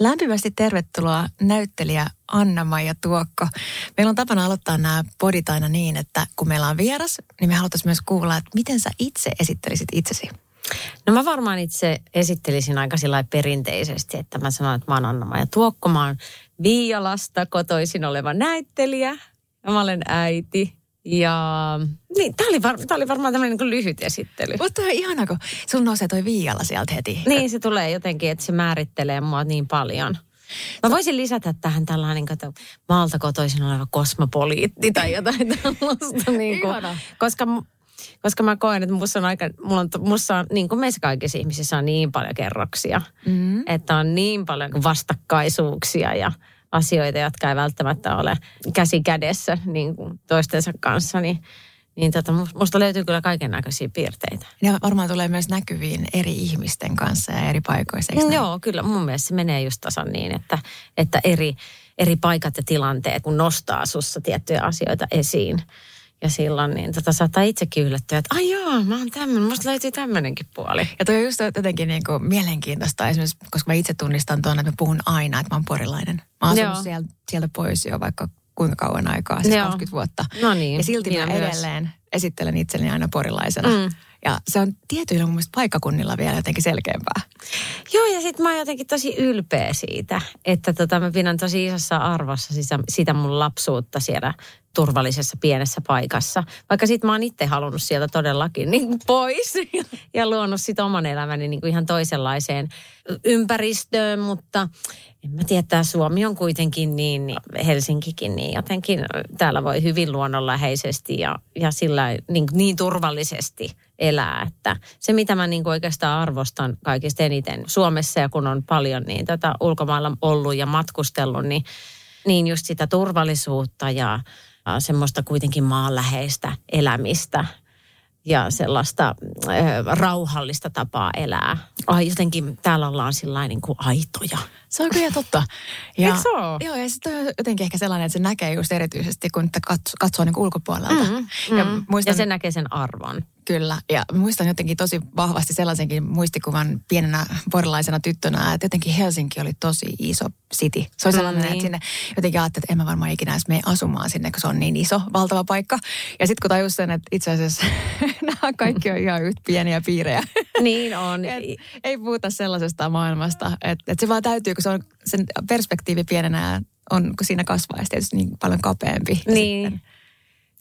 Lämpimästi tervetuloa näyttelijä Anna-Maija Tuokko. Meillä on tapana aloittaa nämä podit aina niin, että kun meillä on vieras, niin me haluttaisiin myös kuulla, että miten sä itse esittelisit itsesi. No mä varmaan itse esittelisin aika sillä perinteisesti, että mä sanon, että mä oon Anna-Maija Tuokko, mä oon Viialasta kotoisin oleva näyttelijä. Mä olen äiti. Ja niin, tää oli, var, tää oli varmaan tämmöinen niin lyhyt esittely. Mutta on ihana, kun sun nousee toi Viiala sieltä heti. Niin, se tulee jotenkin, että se määrittelee mua niin paljon. Mä voisin lisätä tähän tällainen, että maalta kotoisin oleva kosmopoliitti tai jotain tällaista. Niin kuin, koska, koska mä koen, että musta on aika, mulla on, musta on, niin kuin meissä kaikissa ihmisissä on niin paljon kerroksia. Mm. Että on niin paljon vastakkaisuuksia ja asioita, jotka ei välttämättä ole käsi kädessä niin kuin toistensa kanssa, niin, niin tota, musta löytyy kyllä kaiken näköisiä piirteitä. Ne varmaan tulee myös näkyviin eri ihmisten kanssa ja eri paikoissa, eikö Mm, näin? Joo, kyllä mun mielestä se menee just tasan niin, että, että eri, eri paikat ja tilanteet, kun nostaa sussa tiettyjä asioita esiin. Ja silloin niin tota, saattaa itsekin yllättyä, että ai joo, mä oon tämmöinen, musta löytyy tämmöinenkin puoli. Ja toi on just jotenkin niin kuin mielenkiintoista esimerkiksi, koska mä itse tunnistan tuon, että mä puhun aina, että mä oon porilainen. Mä oon asunut Joo. sieltä, sieltä pois jo vaikka kuinka kauan aikaa, siis Joo. 20 vuotta. No niin, Ja silti minä mä myös. edelleen esittelen itselleni aina porilaisena. Mm. Ja se on tietyillä mun mielestä paikkakunnilla vielä jotenkin selkeämpää. Joo, ja sitten mä oon jotenkin tosi ylpeä siitä, että tota, mä pidän tosi isossa arvossa sitä, sitä mun lapsuutta siellä turvallisessa pienessä paikassa. Vaikka sit mä oon itse halunnut sieltä todellakin niin pois ja luonut sit oman elämäni niin kuin ihan toisenlaiseen ympäristöön, mutta en mä tiedä, tämä Suomi on kuitenkin niin, niin Helsinkikin, niin jotenkin täällä voi hyvin luonnonläheisesti ja, ja sillä niin, niin turvallisesti elää. Että se, mitä mä niin oikeastaan arvostan kaikista eniten Suomessa ja kun on paljon niin tätä ulkomailla ollut ja matkustellut, niin, niin just sitä turvallisuutta ja ja semmoista kuitenkin maanläheistä elämistä ja sellaista äh, rauhallista tapaa elää. Ai jotenkin täällä ollaan sillä niin kuin aitoja. Se on kyllä totta. Ja, Eikö se oo? Joo, ja sitten on jotenkin ehkä sellainen, että se näkee just erityisesti, kun niitä katsoo, katsoo niin ulkopuolelta. Mm, Ja, mm. muistan, ja se näkee sen arvon. Kyllä, ja muistan jotenkin tosi vahvasti sellaisenkin muistikuvan pienenä porilaisena tyttönä, että jotenkin Helsinki oli tosi iso city. Se oli sellainen, niin. että sinne jotenkin ajattelin, että en mä varmaan ikinä edes mene asumaan sinne, kun se on niin iso, valtava paikka. Ja sitten kun tajus sen, että itse asiassa nämä kaikki on ihan yhtä pieniä piirejä. Niin on. Et ei puhuta sellaisesta maailmasta, että, että se vaan täytyy, kun se on sen perspektiivi pienenä on, kun siinä kasvaa ja tietysti niin paljon kapeampi. Niin. Sitten.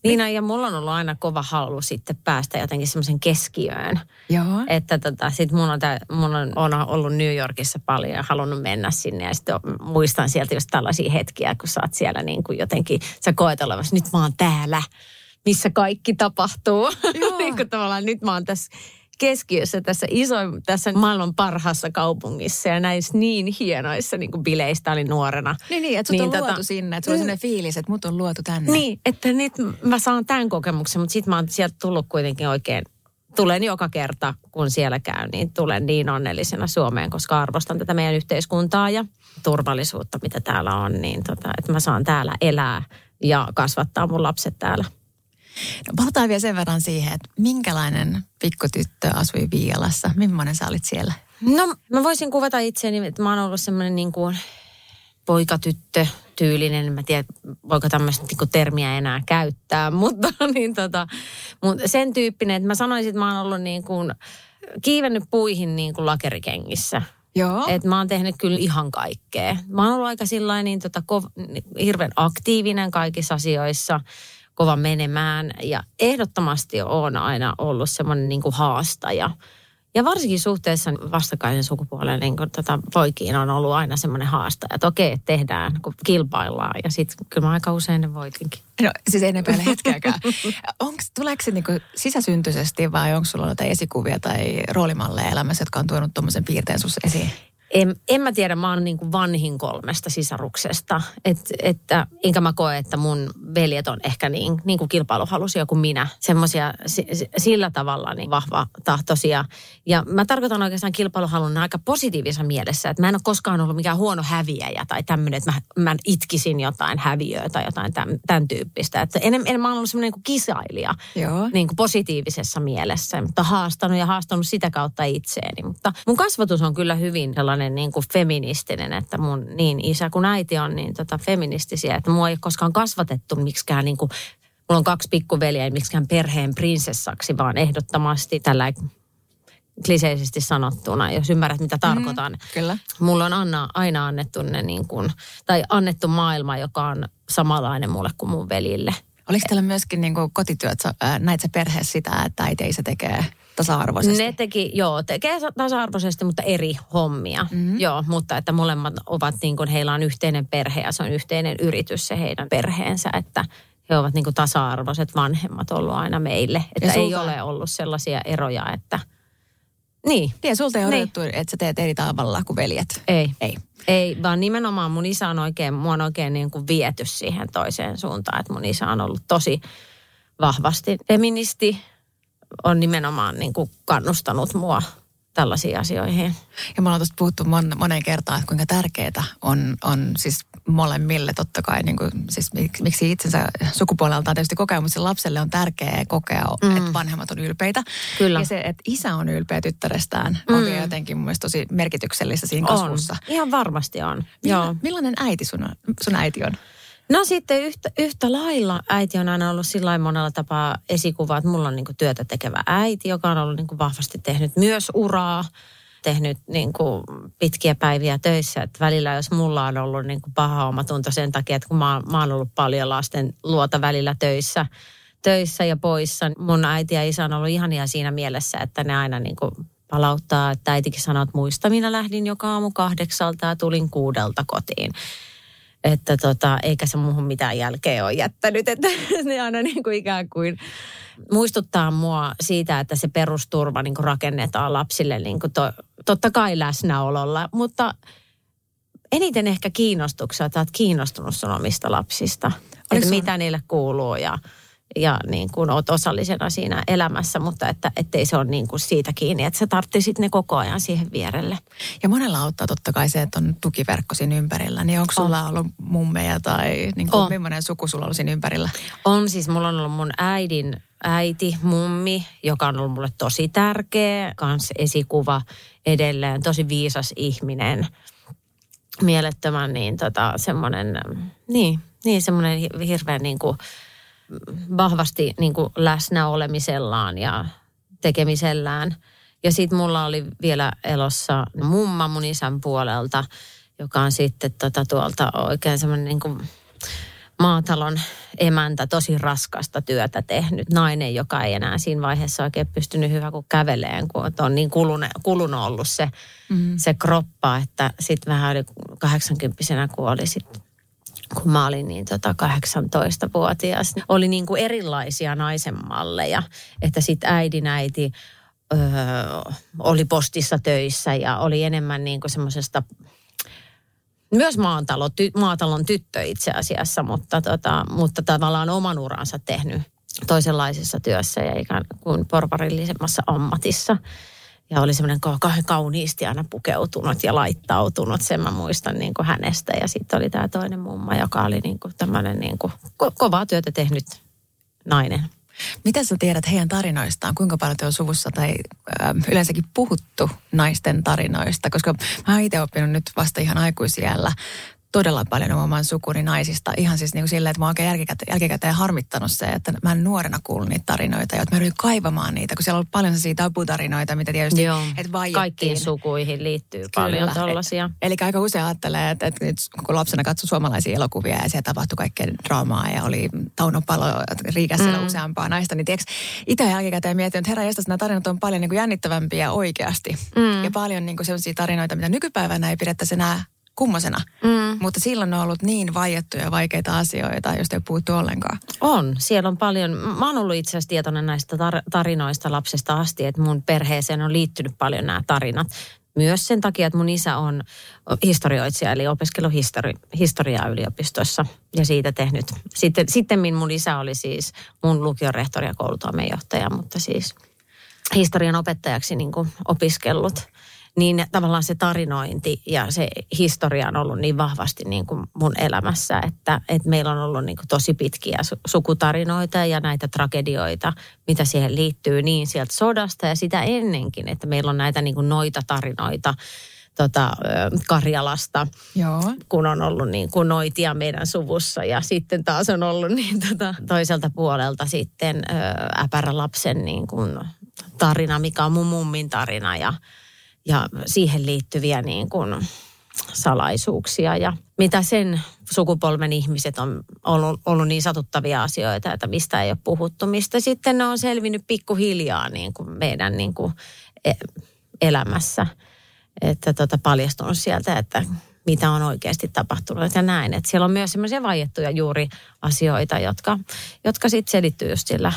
Niin ja mulla on ollut aina kova halu sitten päästä jotenkin semmoisen keskiöön. Joo. Että tota, sit mun on, tää, mun on, on ollut New Yorkissa paljon ja halunnut mennä sinne. Ja sitten muistan sieltä just tällaisia hetkiä, kun sä oot siellä niin kuin jotenkin, sä koet olevassa, nyt mä oon täällä, missä kaikki tapahtuu. Joo. niin kuin tavallaan nyt mä oon tässä keskiössä tässä iso, tässä maailman parhaassa kaupungissa ja näissä niin hienoissa niin kuin bileistä oli nuorena. Niin, niin, että sut niin, on tota- luotu sinne, että sulla on sellainen fiilis, että mut on luotu tänne. Niin, että nyt mä saan tämän kokemuksen, mutta sitten mä oon sieltä tullut kuitenkin oikein, tulen joka kerta, kun siellä käyn, niin tulen niin onnellisena Suomeen, koska arvostan tätä meidän yhteiskuntaa ja turvallisuutta, mitä täällä on, niin tota, että mä saan täällä elää ja kasvattaa mun lapset täällä. No, palataan vielä sen verran siihen, että minkälainen pikkutyttö asui Viialassa? Millainen sä olit siellä? No mä voisin kuvata itseäni, että mä oon ollut semmoinen niin kuin poikatyttö tyylinen. En Mä tiedä, voiko tämmöistä niin kuin termiä enää käyttää, mutta niin tota, mut sen tyyppinen, että mä sanoisin, että mä oon ollut niin kuin kiivennyt puihin niin kuin lakerikengissä. Joo. Et mä oon tehnyt kyllä ihan kaikkea. Mä oon ollut aika sillain niin tota, kov- hirveän aktiivinen kaikissa asioissa, kova menemään ja ehdottomasti on aina ollut semmoinen niin kuin haastaja. Ja varsinkin suhteessa vastakkaisen sukupuolen niin kun, tota, poikiin on ollut aina semmoinen haaste, että okei, tehdään, kun kilpaillaan. Ja sitten kyllä mä aika usein ne voitinkin. No siis ei ne päälle hetkeäkään. Onks, tuleeko se niinku sisäsyntyisesti vai onko sulla jotain esikuvia tai roolimalleja elämässä, jotka on tuonut tuommoisen piirteen esiin? En, en mä tiedä, mä oon niin kuin vanhin kolmesta sisaruksesta. Et, että, enkä mä koe, että mun veljet on ehkä niin, niin kuin kilpailuhalusia kuin minä. Semmoisia sillä tavalla niin vahva tahtoisia. Ja mä tarkoitan oikeastaan kilpailuhalun aika positiivisessa mielessä. Että mä en ole koskaan ollut mikään huono häviäjä tai tämmöinen, että mä, mä itkisin jotain häviöä tai jotain tämän, tämän tyyppistä. Että en, en mä oon ollut semmoinen niin kuin kisailija Joo. niin kuin positiivisessa mielessä. Mutta haastanut ja haastanut sitä kautta itseeni. Mutta mun kasvatus on kyllä hyvin sellainen niin kuin feministinen, että mun niin isä kuin äiti on niin tota feministisiä, että mua ei koskaan kasvatettu miksikään niin kuin, mulla on kaksi pikkuveliä, ei miksikään perheen prinsessaksi, vaan ehdottomasti tällä kliseisesti sanottuna, jos ymmärrät mitä tarkoitan. Mm, kyllä. Mulla on Anna, aina annettu ne niin kuin, tai annettu maailma, joka on samanlainen mulle kuin mun velille. Oliko teillä myöskin niin kuin kotityöt, näit sä perheessä sitä, että äiti ei se tekee tasa-arvoisesti? Ne teki, joo, tekee tasa-arvoisesti, mutta eri hommia. Mm-hmm. Joo, mutta että molemmat ovat niin kuin, heillä on yhteinen perhe ja se on yhteinen yritys se heidän perheensä, että he ovat niin kuin tasa-arvoiset vanhemmat ollut aina meille. Että ei ole ollut sellaisia eroja, että niin. Niin, sulta ei niin. odotettu, että sä teet eri tavalla kuin veljet. Ei. Ei. Ei, vaan nimenomaan mun isä on oikein, mua on oikein niin kuin viety siihen toiseen suuntaan. Että mun isä on ollut tosi vahvasti feministi, on nimenomaan niin kuin kannustanut mua tällaisiin asioihin. Ja me ollaan tuosta puhuttu mon, moneen kertaan, että kuinka tärkeää on, on siis molemmille totta kai, niin kuin, siis miksi, miksi itsensä sukupuoleltaan tietysti kokea, mutta lapselle on tärkeää kokea, mm. että vanhemmat on ylpeitä. Kyllä. Ja se, että isä on ylpeä tyttärestään, mm. on vielä jotenkin mun mielestä tosi merkityksellistä siinä on. kasvussa. Ihan varmasti on. Milla, Joo. Millainen äiti sun, on, sun äiti on? No sitten yhtä, yhtä lailla äiti on aina ollut sillä monella tapaa esikuva, että mulla on niin työtä tekevä äiti, joka on ollut niin vahvasti tehnyt myös uraa, tehnyt niin kuin pitkiä päiviä töissä. Että välillä jos mulla on ollut niin kuin paha omatunto sen takia, että kun mä, mä oon ollut paljon lasten luota välillä töissä, töissä ja poissa. Mun äiti ja isä on ollut ihania siinä mielessä, että ne aina niin kuin palauttaa, että äitikin sanoo, että muista minä lähdin joka aamu kahdeksalta ja tulin kuudelta kotiin että tota, eikä se muuhun mitään jälkeä ole jättänyt. Että ne aina niin kuin ikään kuin muistuttaa mua siitä, että se perusturva niin kuin rakennetaan lapsille niin kuin to, totta kai läsnäololla, mutta eniten ehkä kiinnostuksella, että olet kiinnostunut sun omista lapsista. Että mitä niille kuuluu ja ja niin kuin oot osallisena siinä elämässä, mutta että ettei se ole niin kuin siitä kiinni, että sä tarvitsit ne koko ajan siihen vierelle. Ja monella auttaa totta kai se, että on tukiverkko siinä ympärillä. Niin onko sulla on. ollut mummeja tai niin kuin millainen suku sulla on siinä ympärillä? On siis, mulla on ollut mun äidin äiti, mummi, joka on ollut mulle tosi tärkeä, kans esikuva edelleen, tosi viisas ihminen. Mielettömän niin tota, semmoinen, niin, niin semmoinen hirveän niin kuin, vahvasti niin kuin läsnä olemisellaan ja tekemisellään. Ja sitten mulla oli vielä elossa mumma mun isän puolelta, joka on sitten tota tuolta oikein semmoinen niin kuin maatalon emäntä, tosi raskasta työtä tehnyt. Nainen, joka ei enää siinä vaiheessa oikein pystynyt hyvä kuin käveleen, kun on niin kulunut, kulunut ollut se, mm. se kroppa, että sitten vähän oli 80 kun oli sitten kun mä olin niin tota 18-vuotias. Oli niin kuin erilaisia naisenmalleja, että sitten äidin äiti öö, oli postissa töissä ja oli enemmän niin kuin semmoisesta myös maatalo, ty, maatalon tyttö itse asiassa, mutta, tota, mutta tavallaan oman uransa tehnyt toisenlaisessa työssä ja ikään kuin porvarillisemmassa ammatissa ja oli semmoinen kauniisti aina pukeutunut ja laittautunut, sen mä muistan niin kuin hänestä. Ja sitten oli tämä toinen mumma, joka oli niin kuin tämmöinen niin kuin ko- kovaa työtä tehnyt nainen. Mitä sä tiedät heidän tarinoistaan? Kuinka paljon te on suvussa tai ö, yleensäkin puhuttu naisten tarinoista? Koska mä oon itse oppinut nyt vasta ihan aikuisiellä todella paljon oman sukuni naisista. Ihan siis niin kuin silleen, että mä oikein jälkikäteen, jälkikäteen harmittanut se, että mä en nuorena kuullut niitä tarinoita. Ja että mä yritin kaivamaan niitä, kun siellä on paljon sellaisia tabutarinoita, mitä tietysti Joo, että vaiettiin. kaikkiin sukuihin liittyy paljon tollaisia. Eli aika usein ajattelee, että, että nyt kun lapsena katsoi suomalaisia elokuvia ja siellä tapahtui kaikkea draamaa ja oli taunopalo riikässä mm. useampaa naista, niin tiedätkö, itse jälkikäteen mietin, että herra jästäs, nämä tarinat on paljon niin kuin jännittävämpiä oikeasti. Mm. Ja paljon niin kuin sellaisia tarinoita, mitä nykypäivänä ei pidettäisi enää kummosena. Mm. Mutta silloin on ollut niin vaiettuja ja vaikeita asioita, joista ei puhuttu ollenkaan. On. Siellä on paljon. Mä oon ollut itse asiassa tietoinen näistä tar- tarinoista lapsesta asti, että mun perheeseen on liittynyt paljon nämä tarinat. Myös sen takia, että mun isä on historioitsija, eli opiskellut histori- historiaa yliopistossa ja siitä tehnyt. Sitten, sitten mun isä oli siis mun lukion rehtori ja koulutoimenjohtaja, mutta siis historian opettajaksi niin kuin opiskellut niin tavallaan se tarinointi ja se historia on ollut niin vahvasti niin kuin mun elämässä, että, että meillä on ollut niin kuin tosi pitkiä su- sukutarinoita ja näitä tragedioita, mitä siihen liittyy niin sieltä sodasta ja sitä ennenkin, että meillä on näitä niin kuin noita tarinoita tota, Karjalasta, Joo. kun on ollut niin kuin noitia meidän suvussa. Ja sitten taas on ollut niin tota, toiselta puolelta sitten äpärälapsen niin kuin tarina, mikä on mun mummin tarina ja, ja siihen liittyviä niin kuin salaisuuksia ja mitä sen sukupolven ihmiset on ollut, ollut niin satuttavia asioita, että mistä ei ole puhuttu, mistä sitten ne on selvinnyt pikkuhiljaa niin kuin meidän niin kuin e- elämässä että tota, paljastunut sieltä, että mitä on oikeasti tapahtunut ja näin. Että siellä on myös semmoisia vaiettuja juuri asioita, jotka, jotka sitten selittyy just sillä,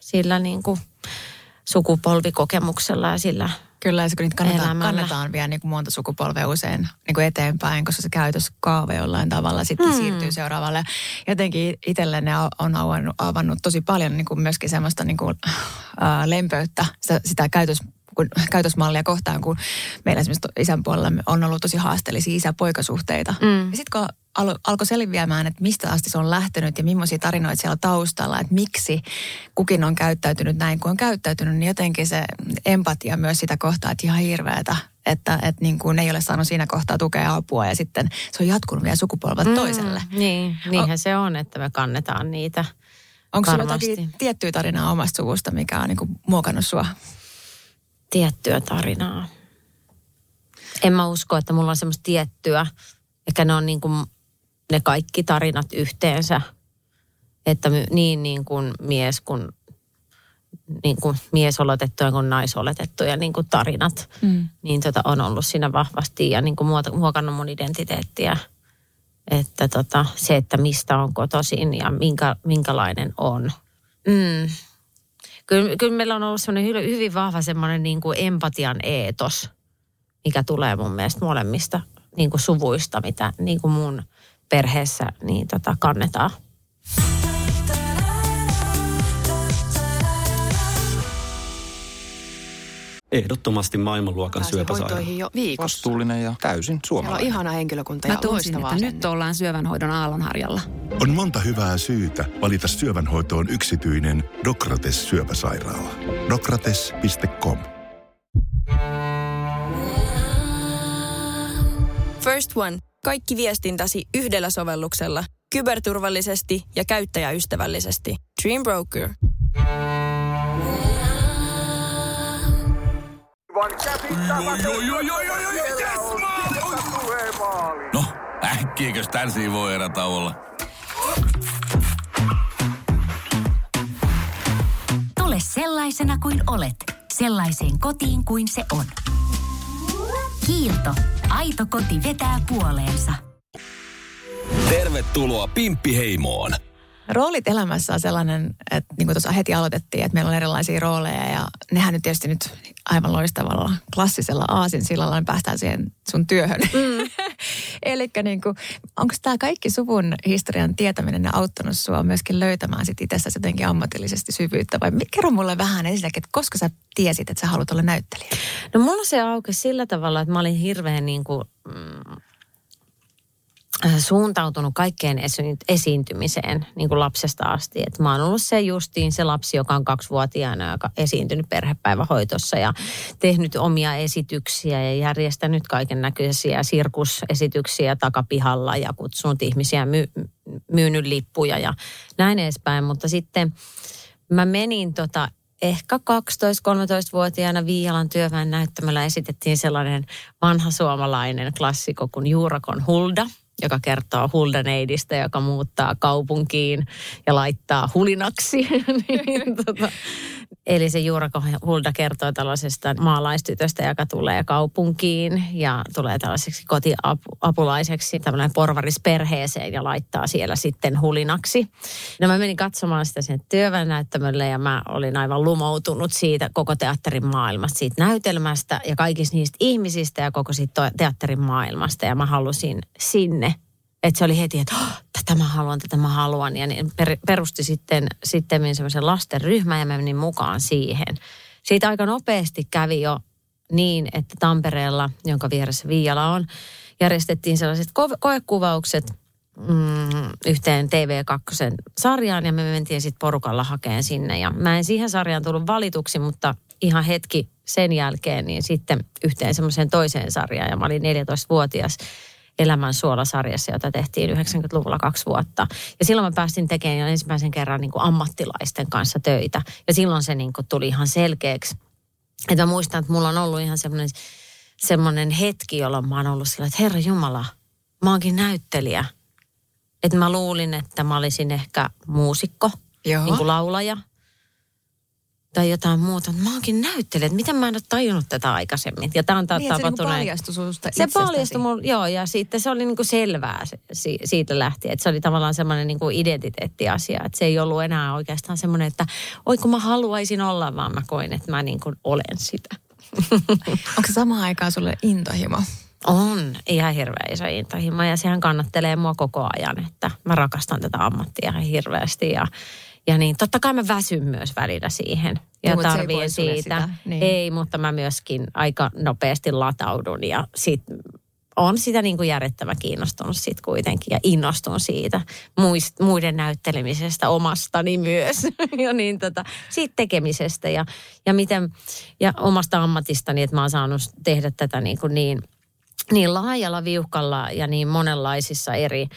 sillä niin kuin sukupolvikokemuksella ja sillä Kyllä, ja se kun niitä kannetaan, vielä niin kuin monta sukupolvea usein niin kuin eteenpäin, koska se käytöskaave jollain tavalla sitten Hmm. mm. siirtyy seuraavalle. Jotenkin itselle ne on avannut, avannut tosi paljon niin kuin myöskin semmoista niin kuin, ää, lempöyttä, sitä, sitä käytös, kun, käytösmallia kohtaan, kun meillä esimerkiksi isän puolella on ollut tosi haasteellisia isä-poikasuhteita. Mm. Ja sitten kun alo, alkoi selviämään, että mistä asti se on lähtenyt ja millaisia tarinoita siellä on taustalla, että miksi kukin on käyttäytynyt näin kuin on käyttäytynyt, niin jotenkin se empatia myös sitä kohtaa, että ihan hirveätä, että, että niin kuin ei ole saanut siinä kohtaa tukea ja apua ja sitten se on jatkunut vielä sukupolvelta toiselle. Mm, niin, niinhän se on, että me kannetaan niitä. Onko varmasti. jotakin tiettyä tarinaa omasta suvusta, mikä on niin kuin muokannut sua? tiettyä tarinaa. En mä usko, että mulla on semmoista tiettyä, ehkä ne on niin kuin ne kaikki tarinat yhteensä, että niin, niin kuin mies kuin niin kuin miesoletettuja kuin naisoletettuja niin kuin tarinat, Mm. niin tota on ollut siinä vahvasti ja niin kuin muokannut mun identiteettiä. Että tota, se, että mistä on kotoisin ja minkä, minkälainen on. Mm. Kyllä, kyllä meillä on ollut semmoinen hy- hyvin vahva semmoinen niin kuin empatian eetos, mikä tulee mun mielestä molemmista niin kuin suvuista, mitä niin kuin mun perheessä niin tota, kannetaan. Ehdottomasti maailmanluokan syöpäsairaala. jo viikossa. Vastuullinen ja täysin Siellä on suomalainen. ihana henkilökunta Mä ja tunsin, loistavaa että nyt ollaan syövänhoidon aallonharjalla. On monta hyvää syytä valita syövänhoitoon yksityinen Dokrates syöpäsairaala. Dokrates.com First One. Kaikki viestintäsi yhdellä sovelluksella. Kyberturvallisesti ja käyttäjäystävällisesti. Dream Broker. No, äkkiäkös tän voi erata olla? Tule sellaisena kuin olet, sellaiseen kotiin kuin se on. Kiilto. Aito koti vetää puoleensa. Tervetuloa Pimppiheimoon. Roolit elämässä on sellainen, että niin kuin tuossa heti aloitettiin, että meillä on erilaisia rooleja ja nehän nyt tietysti nyt aivan loistavalla klassisella aasinsillalla niin päästään siihen sun työhön. Mm. Eli niin onko tämä kaikki suvun historian tietäminen auttanut sua myöskin löytämään sit itsessäsi jotenkin ammatillisesti syvyyttä vai kerro mulle vähän ensinnäkin, että koska sä tiesit, että sä haluat olla näyttelijä? No mulla se aukesi sillä tavalla, että mä olin hirveän niin kuin, mm, suuntautunut kaikkeen esi- esiintymiseen niin kuin lapsesta asti. Et mä oon ollut se justiin se lapsi, joka on kaksivuotiaana joka esiintynyt perhepäivähoitossa ja tehnyt omia esityksiä ja järjestänyt kaiken näköisiä sirkusesityksiä takapihalla ja kutsunut ihmisiä my- myynyt lippuja ja näin edespäin. Mutta sitten mä menin tota ehkä 12-13-vuotiaana Viialan työväen näyttämällä esitettiin sellainen vanha suomalainen klassikko kuin Juurakon Hulda, joka kertoo huldaneidistä, joka muuttaa kaupunkiin ja laittaa hulinaksi. niin, tota, Eli se Juurako Hulda kertoo tällaisesta maalaistytöstä, joka tulee kaupunkiin ja tulee tällaiseksi kotiapulaiseksi tämmöinen porvarisperheeseen ja laittaa siellä sitten hulinaksi. No mä menin katsomaan sitä sen näyttämölle ja mä olin aivan lumoutunut siitä koko teatterin maailmasta, siitä näytelmästä ja kaikista niistä ihmisistä ja koko siitä teatterin maailmasta. Ja mä halusin sinne että se oli heti, että oh, tätä mä haluan, tätä mä haluan. Ja niin per, perusti sitten, sitten semmoisen lastenryhmän ja mä menin mukaan siihen. Siitä aika nopeasti kävi jo niin, että Tampereella, jonka vieressä Viiala on, järjestettiin sellaiset ko- koekuvaukset mm, yhteen TV2 sarjaan ja me mentiin sitten porukalla hakeen sinne. Ja mä en siihen sarjaan tullut valituksi, mutta ihan hetki sen jälkeen niin sitten yhteen semmoiseen toiseen sarjaan ja mä olin 14-vuotias Elämän suolasarjassa, jota tehtiin 90-luvulla kaksi vuotta. Ja silloin mä päästin tekemään jo ensimmäisen kerran niin kuin ammattilaisten kanssa töitä. Ja silloin se niin kuin tuli ihan selkeäksi. Että mä muistan, että mulla on ollut ihan semmoinen, semmoinen hetki, jolloin mä oon ollut sillä, että Herra Jumala, mä oonkin näyttelijä. Että mä luulin, että mä olisin ehkä muusikko, Joo. niin kuin laulaja – tai jotain muuta. Mä oonkin näyttelijä, että miten mä en ole tajunnut tätä aikaisemmin. Ja tämä on niin, tapahtunut. Se paljastui susta Se paljastui mulle, joo, ja sitten se oli niin kuin selvää se, siitä lähtien. Että se oli tavallaan semmoinen niin kuin identiteettiasia. Että se ei ollut enää oikeastaan semmoinen, että oi kun mä haluaisin olla, vaan mä koin, että mä niin kuin olen sitä. Onko se samaan aikaan sulle intohimo? On, ihan hirveä iso intohimo ja sehän kannattelee mua koko ajan, että mä rakastan tätä ammattia hirveästi ja ja niin, totta kai mä väsyn myös välillä siihen ja niin, tarviin siitä. Sitä, niin. Ei, mutta mä myöskin aika nopeasti lataudun ja sit on sitä niin kuin järjettävän kiinnostunut sit kuitenkin ja innostun siitä muist, muiden näyttelemisestä omastani myös ja niin tota, siitä tekemisestä ja, ja, miten, ja omasta ammatistani, että mä oon saanut tehdä tätä niin, kuin niin, niin laajalla viuhkalla ja niin monenlaisissa eri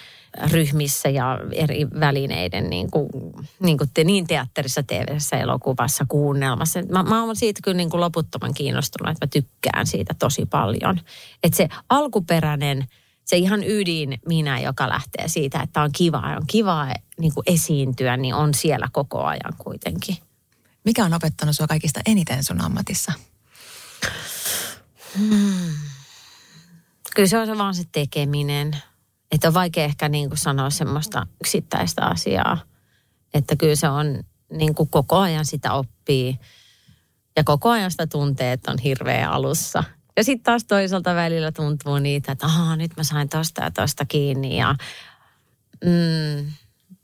ryhmissä ja eri välineiden niin, kuin, niin, kuin te, niin teatterissa, tv elokuvassa, kuunnelmassa. Mä, mä oon siitä kyllä niin kuin loputtoman kiinnostunut, että mä tykkään siitä tosi paljon. Että se alkuperäinen, se ihan ydin minä, joka lähtee siitä, että on kiva, on kiva niin kuin esiintyä, niin on siellä koko ajan kuitenkin. Mikä on opettanut sinua kaikista eniten sun ammatissa? Hmm. Kyllä se on se vaan se tekeminen että on vaikea ehkä niin kuin sanoa semmoista yksittäistä asiaa. Että kyllä se on niin kuin koko ajan sitä oppii. Ja koko ajan sitä tuntee, että on hirveä alussa. Ja sitten taas toisaalta välillä tuntuu niitä, että ahaa, nyt mä sain tosta ja tosta kiinni. Ja mm,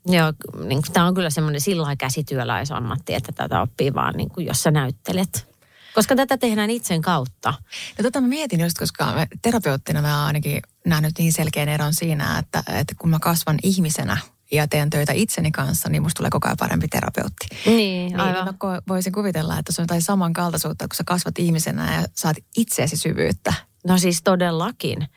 joo, niin tämä on kyllä semmoinen sillä käsityöläisammatti, että tätä oppii vaan niin kuin, jos sä näyttelet. Koska tätä tehdään itsen kautta. Ja tota mä mietin just, koska terapeuttina mä ainakin nähnyt niin selkeän eron siinä, että, että kun mä kasvan ihmisenä ja teen töitä itseni kanssa, niin musta tulee koko ajan parempi terapeutti. Niin, niin aivan. Niin mä voisin kuvitella, että se on jotain samankaltaisuutta, kun sä kasvat ihmisenä ja saat itseesi syvyyttä. No siis todellakin.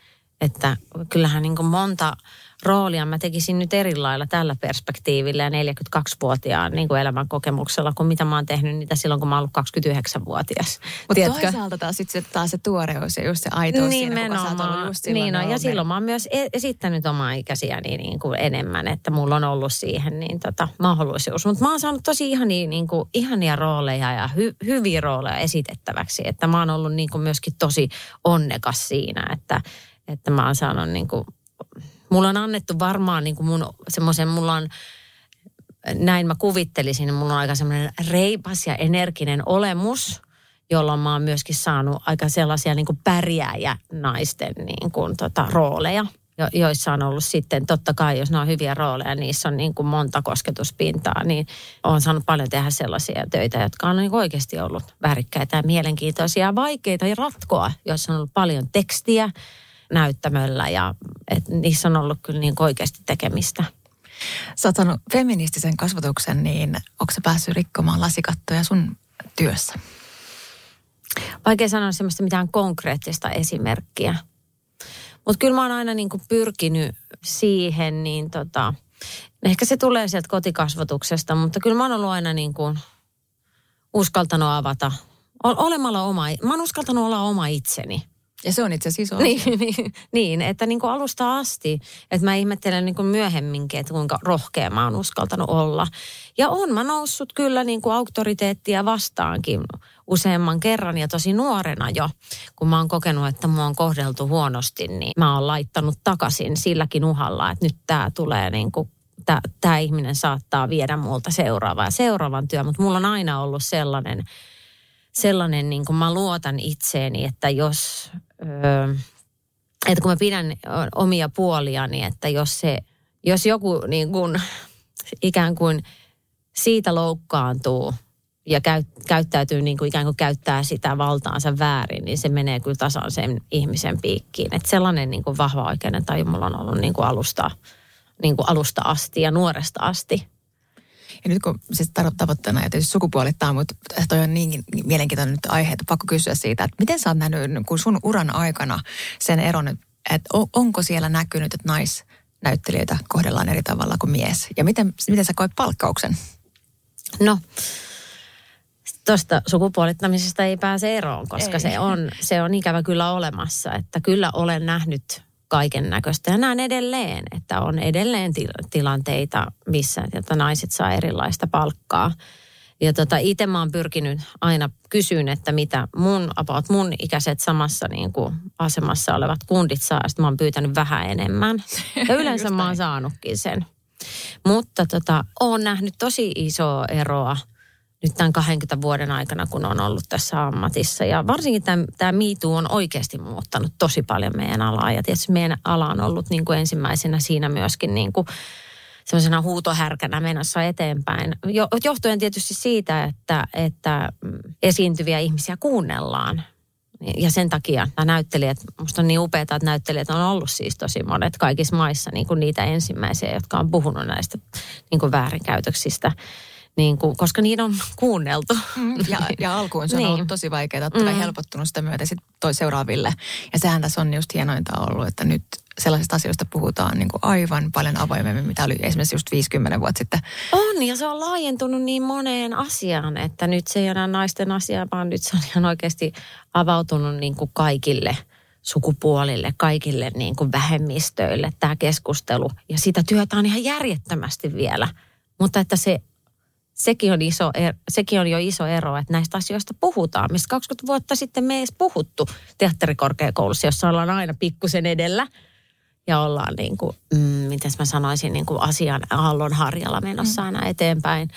Että kyllähän niin monta roolia mä tekisin nyt eri lailla tällä perspektiivillä ja 42-vuotiaan niin kuin elämän kokemuksella, kuin mitä mä oon tehnyt niitä silloin, kun mä oon ollut 29-vuotias. Mutta toisaalta taas, sit se, taas se tuoreus ja just se aitous Nimenomaan. siinä, sä just niin on, ja silloin mä oon myös e- esittänyt omaa ikäisiäni niin kuin enemmän, että mulla on ollut siihen niin tota, mahdollisuus. Mutta mä oon saanut tosi ihania, niin kuin, ihania rooleja ja hy, hyviä rooleja esitettäväksi, että mä oon ollut niin kuin myöskin tosi onnekas siinä, että, että mä oon saanut niin kuin, mulla on annettu varmaan niin kuin mun semmoisen, mulla on, näin mä kuvittelisin, niin mulla on aika semmoinen reipas ja energinen olemus, jolloin mä oon myöskin saanut aika sellaisia niin kuin pärjääjä naisten niin kuin tota, rooleja jo, joissa on ollut sitten, totta kai jos ne on hyviä rooleja, niissä on niin kuin monta kosketuspintaa, niin on saanut paljon tehdä sellaisia töitä, jotka on niin oikeasti ollut värikkäitä ja mielenkiintoisia ja vaikeita ja ratkoa, joissa on ollut paljon tekstiä, näyttämöllä ja et niissä on ollut kyllä niin oikeasti tekemistä. Sä oot saanut feministisen kasvatuksen, niin onko sä päässyt rikkomaan lasikattoja sun työssä? Vaikea sanoa semmoista mitään konkreettista esimerkkiä. Mutta kyllä mä oon aina niin kuin pyrkinyt siihen, niin tota, ehkä se tulee sieltä kotikasvatuksesta, mutta kyllä mä oon ollut aina niin kuin uskaltanut avata, olemalla oma, mä oon uskaltanut olla oma itseni. Ja se on itse asiassa niin, niin, niin, että niin kuin alusta asti, että mä ihmettelen niin kuin myöhemminkin, että kuinka rohkea mä oon uskaltanut olla. Ja on mä noussut kyllä niin kuin auktoriteettia vastaankin useamman kerran ja tosi nuorena jo, kun mä oon kokenut, että mua on kohdeltu huonosti, niin mä oon laittanut takaisin silläkin uhalla, että nyt tää tulee niin kuin tämä ihminen saattaa viedä multa seuraavaa seuraavan työn, mutta mulla on aina ollut sellainen, sellainen niin kuin mä luotan itseeni, että jos, öö, että kun mä pidän omia puoliani, että jos se, jos joku niin kuin, ikään kuin siitä loukkaantuu ja käy, käyttäytyy niin kuin ikään kuin käyttää sitä valtaansa väärin, niin se menee kyllä tasan sen ihmisen piikkiin. Että sellainen niin kuin vahva oikeuden taju mulla on ollut niin kuin alusta, niin kuin alusta asti ja nuoresta asti. Ja nyt kun siis tavoitteena ja tietysti sukupuolittaa, mutta toi on niin mielenkiintoinen nyt aihe, että pakko kysyä siitä, että miten sä oot nähnyt kun sun uran aikana sen eron, että onko siellä näkynyt, että naisnäyttelijöitä kohdellaan eri tavalla kuin mies? Ja miten, miten sä koet palkkauksen? No, tuosta sukupuolittamisesta ei pääse eroon, koska ei. se on, se on ikävä kyllä olemassa. Että kyllä olen nähnyt kaiken näköistä. Ja näen edelleen, että on edelleen tilanteita, missä että naiset saa erilaista palkkaa. Ja tota, itse mä oon pyrkinyt aina kysyyn, että mitä mun, about mun ikäiset samassa niin kuin asemassa olevat kundit saa. Sitten mä oon pyytänyt vähän enemmän. Ja yleensä mä oon saanutkin sen. Mutta tota, oon nähnyt tosi isoa eroa – nyt tämän 20 vuoden aikana, kun on ollut tässä ammatissa. Ja varsinkin tämä, tämä MeToo on oikeasti muuttanut tosi paljon meidän alaa. Ja tietysti meidän ala on ollut niin kuin ensimmäisenä siinä myöskin niin kuin sellaisena huutohärkänä menossa eteenpäin. Jo, johtuen tietysti siitä, että, että esiintyviä ihmisiä kuunnellaan. Ja sen takia nämä näyttelijät, musta on niin upeaa, että näyttelijät on ollut siis tosi monet kaikissa maissa niin kuin niitä ensimmäisiä, jotka on puhunut näistä niin kuin väärinkäytöksistä niin kuin, koska niitä on kuunneltu. Mm, ja, ja alkuun se on niin. ollut tosi vaikeaa, että mm. helpottunut sitä myötä sitten toi seuraaville. Ja sehän tässä on just hienointa ollut, että nyt sellaisista asioista puhutaan niin kuin aivan paljon avoimemmin, mitä oli esimerkiksi just 50 vuotta sitten. On, ja se on laajentunut niin moneen asiaan, että nyt se ei enää naisten asia, vaan nyt se on ihan oikeasti avautunut niin kuin kaikille sukupuolille, kaikille niin kuin vähemmistöille tämä keskustelu. Ja sitä työtä on ihan järjettömästi vielä. Mutta että se sekin on, iso, er, sekin on jo iso ero, että näistä asioista puhutaan. Mistä 20 vuotta sitten me ei edes puhuttu teatterikorkeakoulussa, jossa ollaan aina pikkusen edellä. Ja ollaan niin kuin, mm, miten mä sanoisin, niin kuin asian aallon harjalla menossa mm. aina eteenpäin.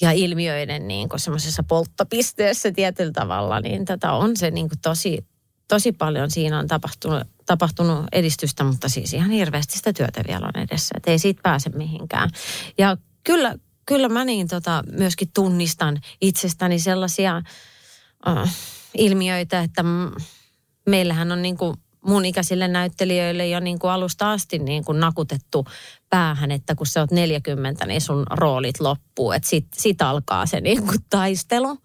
Ja ilmiöiden niin kuin semmoisessa polttopisteessä tietyllä tavalla, niin tätä on se niin kuin tosi, tosi paljon siinä on tapahtunut, tapahtunut edistystä, mutta siis ihan hirveästi sitä työtä vielä on edessä. Että ei siitä pääse mihinkään. Ja kyllä, kyllä mä niin tota, myöskin tunnistan itsestäni sellaisia äh, ilmiöitä, että m- meillähän on niin kuin mun ikäisille näyttelijöille jo niin kuin alusta asti niin kuin nakutettu päähän, että kun sä oot 40, niin sun roolit loppuu. Että sit, sit alkaa se niin kuin taistelu.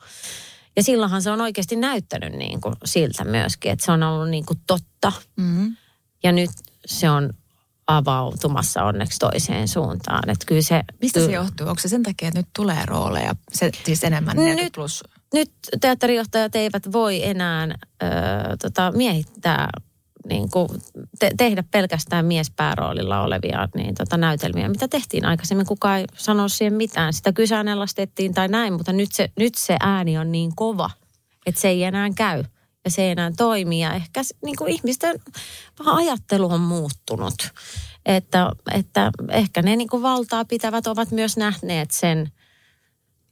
Ja silloinhan se on oikeasti näyttänyt niin kuin siltä myöskin, että se on ollut niin kuin totta. Mm-hmm. Ja nyt se on avautumassa onneksi toiseen suuntaan. Että kyllä se, Mistä se johtuu? Onko se sen takia, että nyt tulee rooleja, se, siis enemmän 40 nyt, plus? Nyt teatterijohtajat eivät voi enää ö, tota, miehittää niin kuin te- tehdä pelkästään miespääroolilla olevia niin tota, näytelmiä, mitä tehtiin aikaisemmin. Kukaan ei sano siihen mitään. Sitä kyseenalaistettiin tai näin, mutta nyt se, nyt se ääni on niin kova, että se ei enää käy ja se ei enää toimi. Ja ehkä niin kuin ihmisten ajattelu on muuttunut. Että, että ehkä ne niin kuin valtaa pitävät ovat myös nähneet sen,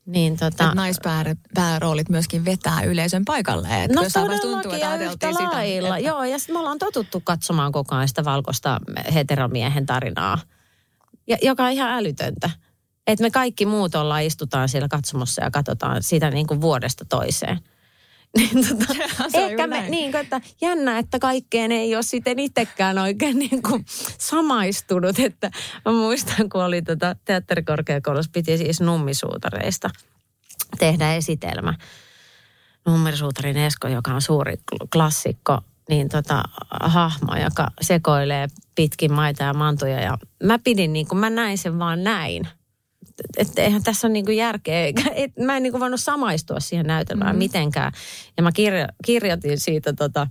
niin tota, että naispäääroolit myöskin vetää yleisön paikalle. Että no tuntuu, että yhtä lailla. Sitä, että... Joo, ja me ollaan totuttu katsomaan koko ajan sitä valkoista heteromiehen tarinaa, joka on ihan älytöntä. Että me kaikki muut ollaan, istutaan siellä katsomossa ja katsotaan sitä niin kuin vuodesta toiseen. Niin tota, ehkä me, näin. niin kuin, että jännä, että kaikkeen ei ole sitten itsekään oikein niin kuin samaistunut. Että mä muistan, kun oli tota teatterikorkeakoulussa, piti siis nummisuutareista tehdä esitelmä. Nummisuutarin Esko, joka on suuri kl- klassikko, niin tota, hahmo, joka sekoilee pitkin maita ja mantuja. Ja mä pidin niin kuin, mä näin sen vaan näin. Että eihän tässä ole niin kuin järkeä, et, mä en niin kuin voinut samaistua siihen näytelmään mm-hmm. mitenkään. Ja mä kirjo, kirjoitin siitä tota,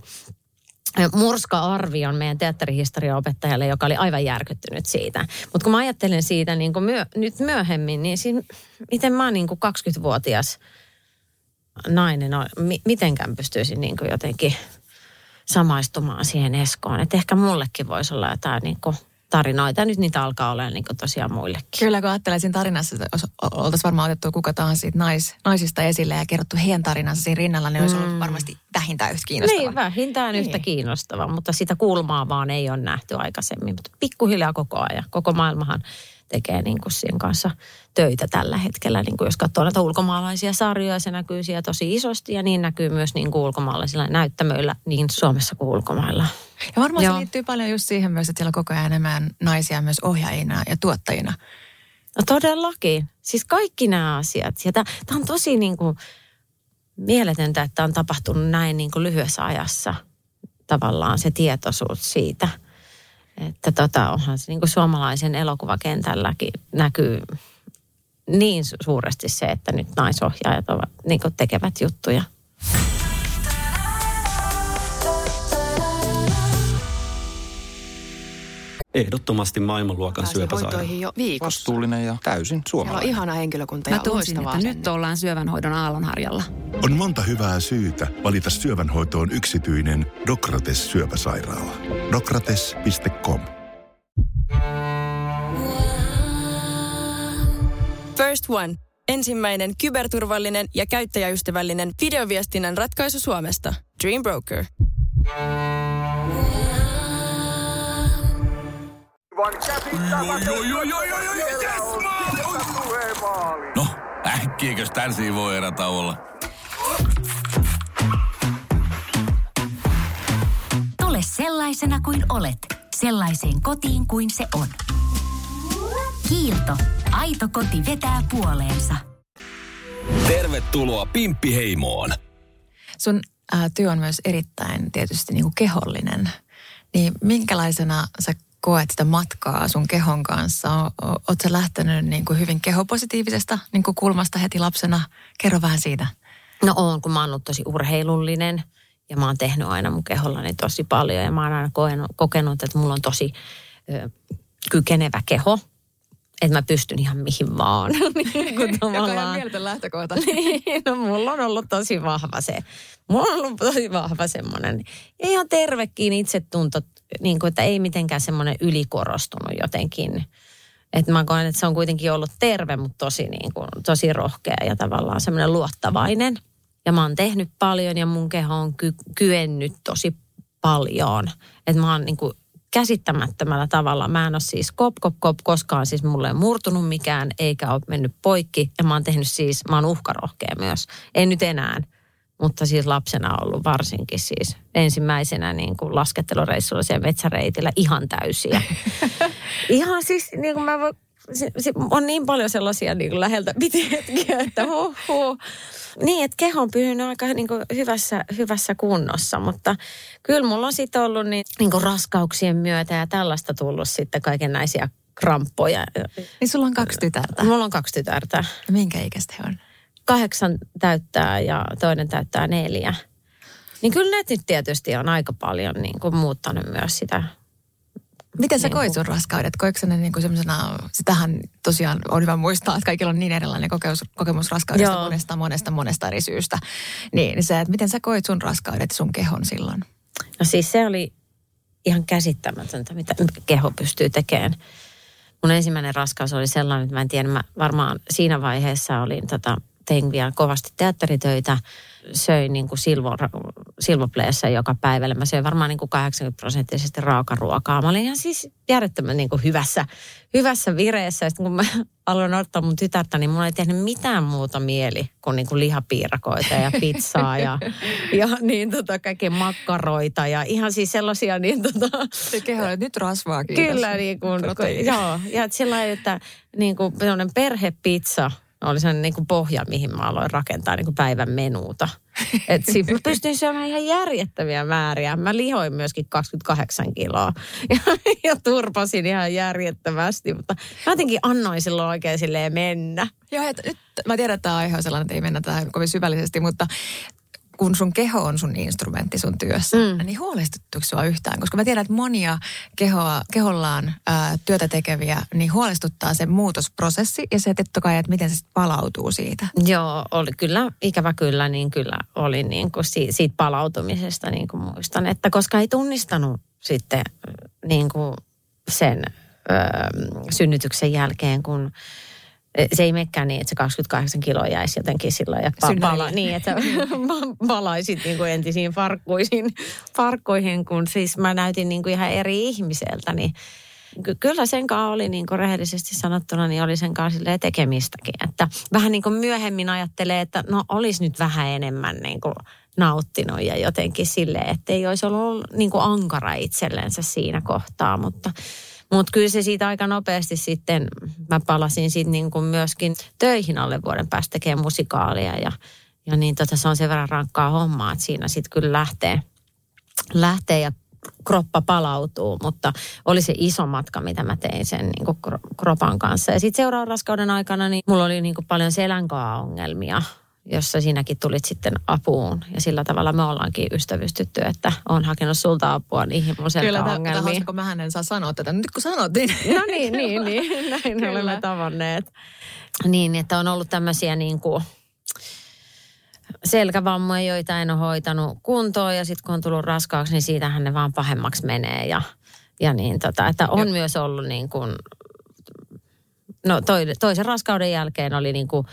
murska-arvion meidän teatterihistorian opettajalle, joka oli aivan järkyttynyt siitä. Mutta kun mä ajattelen siitä niin kuin myö, nyt myöhemmin, niin siinä, miten mä oon niin kuin 20-vuotias nainen, on, mi, mitenkään pystyisin niin kuin jotenkin samaistumaan siihen Eskoon. Että ehkä mullekin voisi olla jotain niin kuin tarinoita. Nyt niitä alkaa olla niin tosiaan muillekin. Kyllä, kun ajattelee siinä tarinassa, että jos oltaisiin varmaan otettu kuka tahansa siitä nais, naisista esille ja kerrottu heidän tarinansa siinä rinnalla, niin olisi ollut varmasti vähintään yhtä kiinnostavaa. Niin, vähintään Niin. yhtä kiinnostava, mutta sitä kulmaa vaan ei ole nähty aikaisemmin. Mutta pikkuhiljaa koko ajan. Koko maailmahan tekee niin kuin siinä kanssa töitä tällä hetkellä. Niin kuin jos katsoo näitä ulkomaalaisia sarjoja, se näkyy siellä tosi isosti ja niin näkyy myös niin kuin ulkomaalaisilla näyttämöillä niin Suomessa kuin ulkomailla. Ja varmaan Joo. se liittyy paljon just siihen myös, että siellä on koko ajan enemmän naisia myös ohjaajina ja tuottajina. No todellakin. Siis kaikki nämä asiat. Tämä on tosi niin kuin mieletöntä, että on tapahtunut näin niin kuin lyhyessä ajassa tavallaan se tietoisuus siitä. Että tota, onhan se niin kuin suomalaisen elokuvakentälläkin näkyy niin su- suuresti se, että nyt naisohjaajat ovat, niin tekevät juttuja. Ehdottomasti maailmanluokan syöpäsairaala. jo viikossa. Vastuullinen ja täysin Siellä on suomalainen. ihana henkilökunta ja loistavaa että nyt ollaan syövänhoidon aallonharjalla. On monta hyvää syytä valita syövänhoitoon yksityinen Dokrates syöpäsairaala. Dokrates.com First One. Ensimmäinen kyberturvallinen ja käyttäjäystävällinen videoviestinnän ratkaisu Suomesta. Dream Broker. Käsittämätön. Oi, oi, oi, oi, oi, Siellä yes. No, äkkiäkös tän voi erätä olla? Tule sellaisena kuin olet, sellaiseen kotiin kuin se on. Kiilto. Aito koti vetää puoleensa. Tervetuloa Pimppiheimoon. Sun ää, työ on myös erittäin tietysti niin kuin kehollinen. Niin minkälaisena sä koet sitä matkaa sun kehon kanssa? O- o- Oot sä lähtenyt niin kuin hyvin kehopositiivisesta niin kuin kulmasta heti lapsena? Kerro vähän siitä. No on, kun mä oon ollut tosi urheilullinen ja mä oon tehnyt aina mun kehollani tosi paljon ja mä oon aina kokenut, kokenut että mulla on tosi ö, kykenevä keho. Että mä pystyn ihan mihin vaan. niin kuin tavallaan. mieletön lähtökohta. Niin, no mulla on ollut tosi vahva se. Mulla on ollut tosi vahva semmoinen ihan tervekin itsetunto, niin kuin, että ei mitenkään semmoinen ylikorostunut jotenkin. Että mä koen, että se on kuitenkin ollut terve, mutta tosi, niin kuin, tosi rohkea ja tavallaan semmoinen luottavainen. Ja mä oon tehnyt paljon ja mun keho on ky- kyennyt tosi paljon. Että mä oon niin kuin käsittämättömällä tavalla. Mä en ole siis kop, kop, kop koskaan siis mulle ei murtunut mikään, eikä ole mennyt poikki. Ja mä oon tehnyt siis, mä oon uhkarohkea myös. Ei nyt enää, mutta siis lapsena ollut varsinkin siis ensimmäisenä niin kuin laskettelureissulla siellä metsäreitillä ihan täysiä. ihan siis niin kuin mä voin, se, se, on niin paljon sellaisia niin kuin läheltä piti hetkiä, että huh, huh. Niin, että keho on pysynyt aika niin kuin hyvässä, hyvässä kunnossa, mutta kyllä mulla on sitten ollut niin, niin kuin raskauksien myötä ja tällaista tullut sitten kaikenlaisia kramppoja. Niin sulla on kaksi tytärtä. Mulla on kaksi tytärtä. Minkä ikäistä he on? Kahdeksan täyttää ja toinen täyttää neljä. Niin kyllä ne nyt tietysti on aika paljon niin kuin muuttanut myös sitä. Miten sä Niin koit sun raskaudet? Koitko ne niin kuin semmoisena, sitähän tosiaan on hyvä muistaa, että kaikilla on niin erilainen kokemus, kokemus raskaudesta Joo. monesta, monesta, monesta eri syystä. Niin se, että miten sä koit sun raskaudet, sun kehon silloin? No siis se oli ihan käsittämätöntä, mitä keho pystyy tekemään. Mun ensimmäinen raskaus oli sellainen, että mä en tiedä, mä varmaan siinä vaiheessa olin tota, tein vielä kovasti teatteritöitä, söin niin kuin silvo, silvopleessa joka päivä. Mä söin varmaan niin kuin 80 prosenttisesti raakaruokaa. Mä olin ihan siis järjettömän niin kuin hyvässä, hyvässä vireessä. Sitten kun mä aloin ottaa mun tytärtä, niin mulla ei tehnyt mitään muuta mieli kuin, niin kuin lihapiirakoita ja pizzaa ja, ja niin tota, kaikkea makkaroita ja ihan siis sellaisia niin tota... Se keho, nyt rasvaa kiitos. Kyllä niin kuin, joo. Ja sillä että niin kuin perhepizza – oli sellainen niin kuin pohja, mihin mä aloin rakentaa niin kuin päivän menuuta. Et siis mä pystyin syömään ihan järjettäviä määriä. Mä lihoin myöskin 28 kiloa ja, ja turpasin ihan järjettömästi, mutta mä jotenkin annoin silloin oikein silleen mennä. Joo, et, nyt mä tiedän, että tämä aihe on sellainen, että ei mennä tähän kovin syvällisesti, mutta kun sun keho on sun instrumentti sun työssä, mm. niin huolestuttuuko sua yhtään? Koska mä tiedän, että monia kehoa, kehollaan ää, työtä tekeviä, niin huolestuttaa se muutosprosessi ja se, että totta kai, että miten se palautuu siitä. Joo, oli kyllä, ikävä kyllä, niin kyllä oli niin kuin siitä, siitä palautumisesta niin kuin muistan, että koska ei tunnistanut sitten niin kuin sen ö, synnytyksen jälkeen, kun se ei mekään niin, että se 28 kiloa jäisi jotenkin silloin ja pa- pala, niin, että palaisit niin kuin entisiin farkkuihin, farkkuihin, kun siis mä näytin niin kuin ihan eri ihmiseltä, niin ky- kyllä sen kanssa oli niin kuin rehellisesti sanottuna, niin oli sen kanssa tekemistäkin. Että vähän niin kuin myöhemmin ajattelee, että no olisi nyt vähän enemmän niin kuin nauttinut ja jotenkin silleen, että ei olisi ollut niin kuin ankara itsellensä siinä kohtaa, mutta mutta kyllä se siitä aika nopeasti sitten, mä palasin sitten niin kuin myöskin töihin alle vuoden päästä tekemään musikaalia ja, ja niin tota, se on sen verran rankkaa hommaa, että siinä sitten kyllä lähtee, lähtee ja kroppa palautuu, mutta oli se iso matka, mitä mä tein sen niin kuin kropan kanssa. Ja sitten seuraavan raskauden aikana, niin mulla oli niin kuin paljon selänkaa-ongelmia jossa sinäkin tulit sitten apuun. Ja sillä tavalla me ollaankin ystävystytty, että on hakenut sulta apua niihin mun Kyllä, ongelmiin. kun mä en saa sanoa tätä. Nyt kun sanot, niin... No niin, niin, niin. Näin Kyllä. olemme tavanneet. Niin, että on ollut tämmöisiä niin kuin selkävammoja, joita en ole hoitanut kuntoon. Ja sitten kun on tullut raskaaksi, niin siitähän ne vaan pahemmaksi menee. Ja, ja niin tota, että on ja. myös ollut niin kuin, no toi, toisen raskauden jälkeen oli niin kuin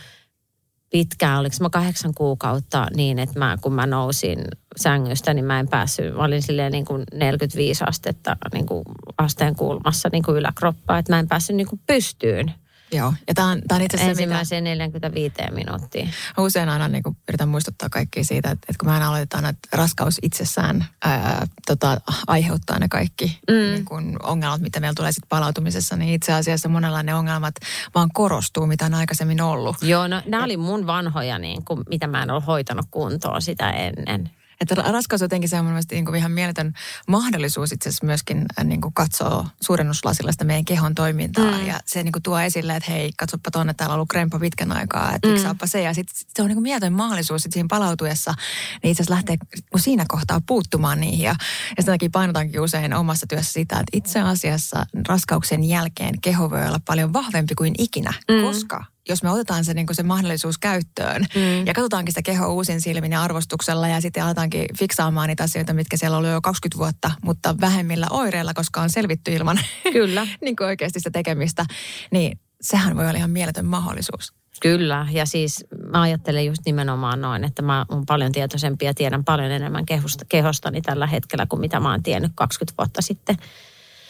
pitkään, oliko mä kahdeksan kuukautta niin, että mä, kun mä nousin sängystä, niin mä en päässyt, mä olin silleen niin kuin 45 astetta niin kuin asteen kulmassa niin kuin yläkroppaa, että mä en päässyt niin kuin pystyyn. Joo, ja tämä on, tämä on itse asiassa Ensimmäiseen mitä... 45 minuuttia. Usein aina niin kuin, yritän muistuttaa kaikki siitä, että, että kun aina aloitetaan, että raskaus itsessään ää, tota, aiheuttaa ne kaikki mm. niin kuin, ongelmat, mitä meillä tulee sitten palautumisessa, niin itse asiassa monella ne ongelmat vaan korostuu, mitä on aikaisemmin ollut. Joo, no nämä oli mun vanhoja, niin kuin, mitä mä en ole hoitanut kuntoon sitä ennen. Että raskaus jotenkin on mielestäni niin kuin ihan mieletön mahdollisuus itse asiassa myöskin äh, niin kuin katsoa suurennuslasilla sitä meidän kehon toimintaa. Mm. Ja se niin kuin tuo esille, että hei, katsoppa tuonne, täällä on ollut krempa pitkän aikaa, että mm. saappa se. Ja sitten se on niin kuin mieletön mahdollisuus sit siinä palautuessa, niin itse asiassa lähtee siinä kohtaa puuttumaan niihin. Ja, ja sen takia painotankin usein omassa työssä sitä, että itse asiassa raskauksen jälkeen keho voi olla paljon vahvempi kuin ikinä, mm. koska jos me otetaan se, niin se mahdollisuus käyttöön mm. ja katsotaankin sitä kehoa uusin silmin ja arvostuksella ja sitten aletaankin fiksaamaan niitä asioita, mitkä siellä ollut jo 20 vuotta, mutta vähemmillä oireilla, koska on selvitty ilman Kyllä. niin kuin oikeasti sitä tekemistä, niin sehän voi olla ihan mieletön mahdollisuus. Kyllä, ja siis mä ajattelen just nimenomaan noin, että mä oon paljon tietoisempi ja tiedän paljon enemmän kehosta, kehostani tällä hetkellä kuin mitä mä oon tiennyt 20 vuotta sitten.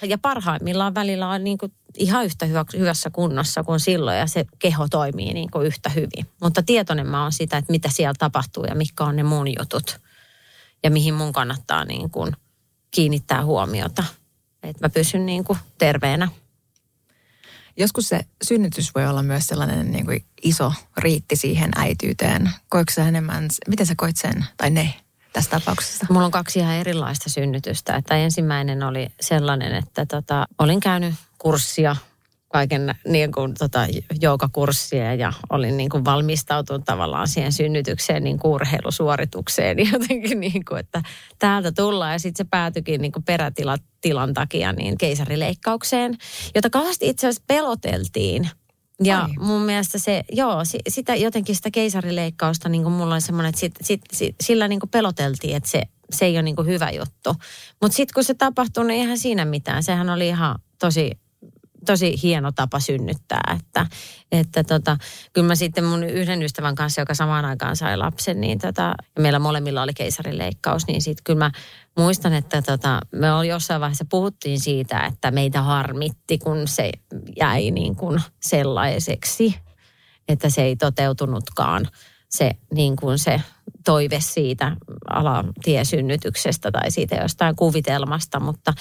Ja parhaimmillaan välillä on niin kuin ihan yhtä hyvä, hyvässä kunnossa kuin silloin ja se keho toimii niin kuin yhtä hyvin. Mutta tietoinen mä oon sitä, että mitä siellä tapahtuu ja mitkä on ne mun jutut ja mihin mun kannattaa niin kuin kiinnittää huomiota. Että mä pysyn niin kuin terveenä. Joskus se synnytys voi olla myös sellainen niin kuin iso riitti siihen äityyteen. Koiko enemmän, miten sä koit sen tai ne tässä tapauksessa? Mulla on kaksi ihan erilaista synnytystä. Että ensimmäinen oli sellainen, että tota, olin käynyt kurssia kaiken niin kuin, tota, joogakurssia ja olin niin kuin valmistautunut tavallaan siihen synnytykseen niin kuin urheilusuoritukseen jotenkin niin kuin, että täältä tullaan ja sitten se päätyikin niin kuin perätilan takia niin keisarileikkaukseen, jota kauheasti itse asiassa peloteltiin – ja Ai. mun mielestä se, joo, sitä jotenkin sitä keisarileikkausta, niin kuin mulla oli semmoinen, että sit, sit, sit, sillä niin kuin peloteltiin, että se, se ei ole niin kuin hyvä juttu. Mutta sitten kun se tapahtui, niin eihän siinä mitään. Sehän oli ihan tosi tosi hieno tapa synnyttää. Että, että tota, kyllä mä sitten mun yhden ystävän kanssa, joka samaan aikaan sai lapsen, niin tota, meillä molemmilla oli keisarileikkaus, niin sitten kyllä mä muistan, että tota, me oli jossain vaiheessa puhuttiin siitä, että meitä harmitti, kun se jäi niin kuin sellaiseksi, että se ei toteutunutkaan se, niin kuin se toive siitä alatiesynnytyksestä tai siitä jostain kuvitelmasta, mutta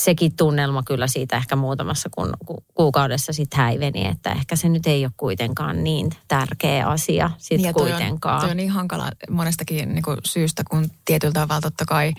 sekin tunnelma kyllä siitä ehkä muutamassa kun, ku, kuukaudessa sitten häiveni, että ehkä se nyt ei ole kuitenkaan niin tärkeä asia sitten niin kuitenkaan. On, toi on niin hankala monestakin niin kuin syystä, kun tietyllä tavalla totta kai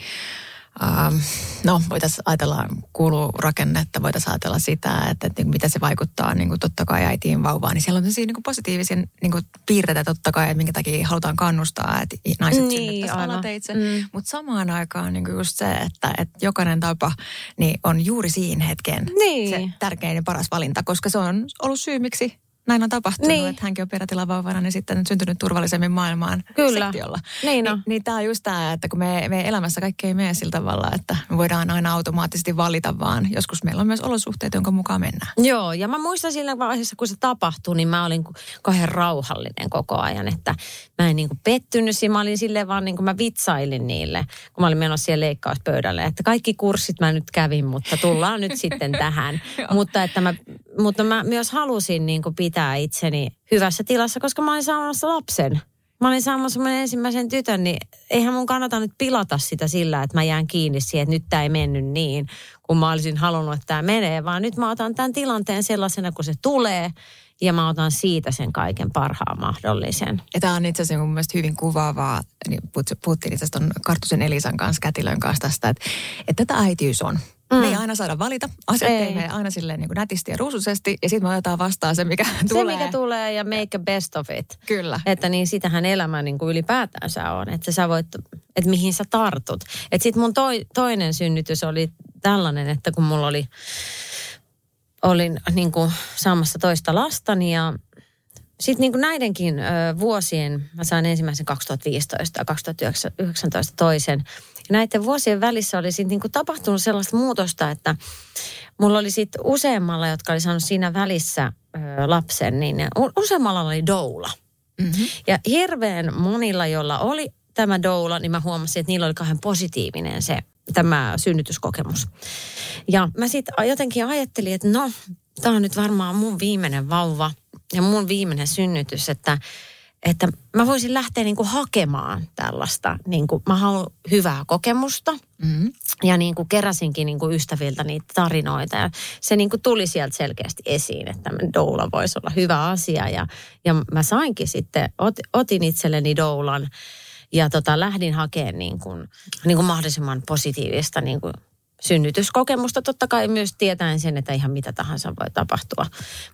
Ähm, no voitaisiin ajatella kuulurakennetta, voitaisiin ajatella sitä, että, että mitä se vaikuttaa niin kuin totta kai äitiin vauvaan. Niin siellä on niin kuin positiivisia niin kuin piirteitä totta kai, että minkä takia halutaan kannustaa, että naiset niin, alateitse. Mm. Mutta samaan aikaan niin kuin just se, että, että jokainen tapa niin on juuri siinä hetken niin. se tärkein ja paras valinta, koska se on ollut syy, miksi näin on tapahtunut, niin. että hänkin on perätilavauvana, niin sitten syntynyt turvallisemmin maailmaan Kyllä. sektiolla. Niin, no. Ni, niin tämä on just tämä, että kun me, me elämässä kaikki ei mene sillä tavalla, että me voidaan aina automaattisesti valita, vaan joskus meillä on myös olosuhteet, jonka mukaan mennään. Joo, ja mä muistan sillä vaiheessa, kun se tapahtui, niin mä olin kauhean rauhallinen koko ajan, että mä en niin kuin pettynyt, mä olin silleen vaan niin kuin mä vitsailin niille, kun mä olin menossa siihen leikkauspöydälle, että kaikki kurssit mä nyt kävin, mutta tullaan nyt sitten tähän. mutta, että mä, mutta mä myös halusin niin kuin pitää pitää itseni hyvässä tilassa, koska mä olin saamassa lapsen. Mä olin saamassa mun ensimmäisen tytön, niin eihän mun kannata nyt pilata sitä sillä, että mä jään kiinni siihen, että nyt tämä ei mennyt niin, kun mä olisin halunnut, että tämä menee. Vaan nyt mä otan tämän tilanteen sellaisena, kun se tulee ja mä otan siitä sen kaiken parhaan mahdollisen. Ja tämä on itse asiassa mun mielestä hyvin kuvaavaa, niin puhuttiin itse asiassa Kartusen Elisan kanssa, Kätilön kanssa tästä, että, että tätä äitiys on. Mm. Me ei aina saada valita. Asiat ei. teemme aina silleen niin kuin nätisti ja ruusuisesti ja sitten me otetaan vastaan se, mikä se, tulee. Se, mikä tulee ja make a best of it. Kyllä. Että niin sitähän elämä niin kuin ylipäätänsä on. Että sä voit, että mihin sä tartut. Että sitten mun toi, toinen synnytys oli tällainen, että kun mulla oli, olin niin kuin saamassa toista lastani ja sitten niin kuin näidenkin ö, vuosien, mä sain ensimmäisen 2015 ja 2019 toisen – näiden vuosien välissä oli sitten niinku tapahtunut sellaista muutosta, että mulla oli sitten useammalla, jotka oli saanut siinä välissä ö, lapsen, niin useammalla oli doula. Mm-hmm. Ja hirveän monilla, joilla oli tämä doula, niin mä huomasin, että niillä oli kahden positiivinen se tämä synnytyskokemus. Ja mä sitten jotenkin ajattelin, että no, tämä on nyt varmaan mun viimeinen vauva ja mun viimeinen synnytys, että että mä voisin lähteä niin kuin hakemaan tällaista, niin kuin mä haluan hyvää kokemusta. Mm-hmm. Ja niin kuin keräsinkin niin kuin ystäviltä niitä tarinoita ja se niin kuin tuli sieltä selkeästi esiin, että doula voisi olla hyvä asia. Ja, ja mä sainkin sitten, ot, otin itselleni doulan ja tota, lähdin hakemaan niin kuin, niin kuin mahdollisimman positiivista niin kuin synnytyskokemusta totta kai myös tietäen sen, että ihan mitä tahansa voi tapahtua.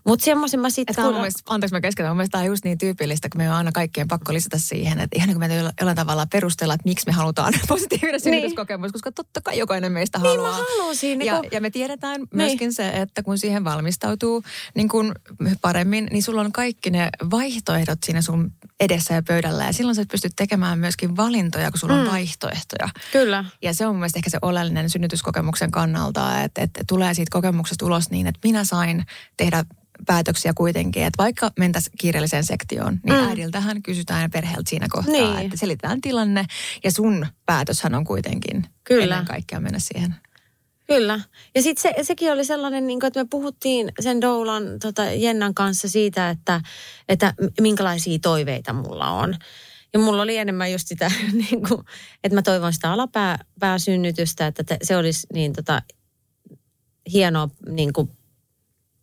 Mutta semmoisen mä sitten... Kun... Anteeksi mä keskeytän, mun mielestä tämä on just niin tyypillistä, kun me on aina kaikkien pakko lisätä siihen, että ihan niin kuin me jollain tavalla perustella, että miksi me halutaan positiivinen niin. synnytyskokemus, niin. koska totta kai jokainen meistä niin haluaa. Niin mä halusin. Ja, niin ja me tiedetään niin. myöskin se, että kun siihen valmistautuu niin kuin paremmin, niin sulla on kaikki ne vaihtoehdot siinä sun edessä ja pöydällä. Ja silloin sä pystyt tekemään myöskin valintoja, kun sulla on mm. vaihtoehtoja. Kyllä. Ja se on mun mielestä ehkä se oleellinen synnytyskokemuksen kannalta, että, että tulee siitä kokemuksesta ulos niin, että minä sain tehdä päätöksiä kuitenkin, että vaikka mentäisiin kiireelliseen sektioon, niin mm. äidiltähän kysytään perheeltä siinä kohtaa, niin. että selitetään tilanne ja sun päätöshän on kuitenkin Kyllä. ennen kaikkea mennä siihen Kyllä. Ja sitten se, sekin oli sellainen, niin kuin, että me puhuttiin sen Doulan tota, Jennan kanssa siitä, että, että minkälaisia toiveita mulla on. Ja mulla oli enemmän just sitä, niin kuin, että mä toivon sitä alapääsynnytystä, että te, se olisi niin tota, hienoa niin kuin,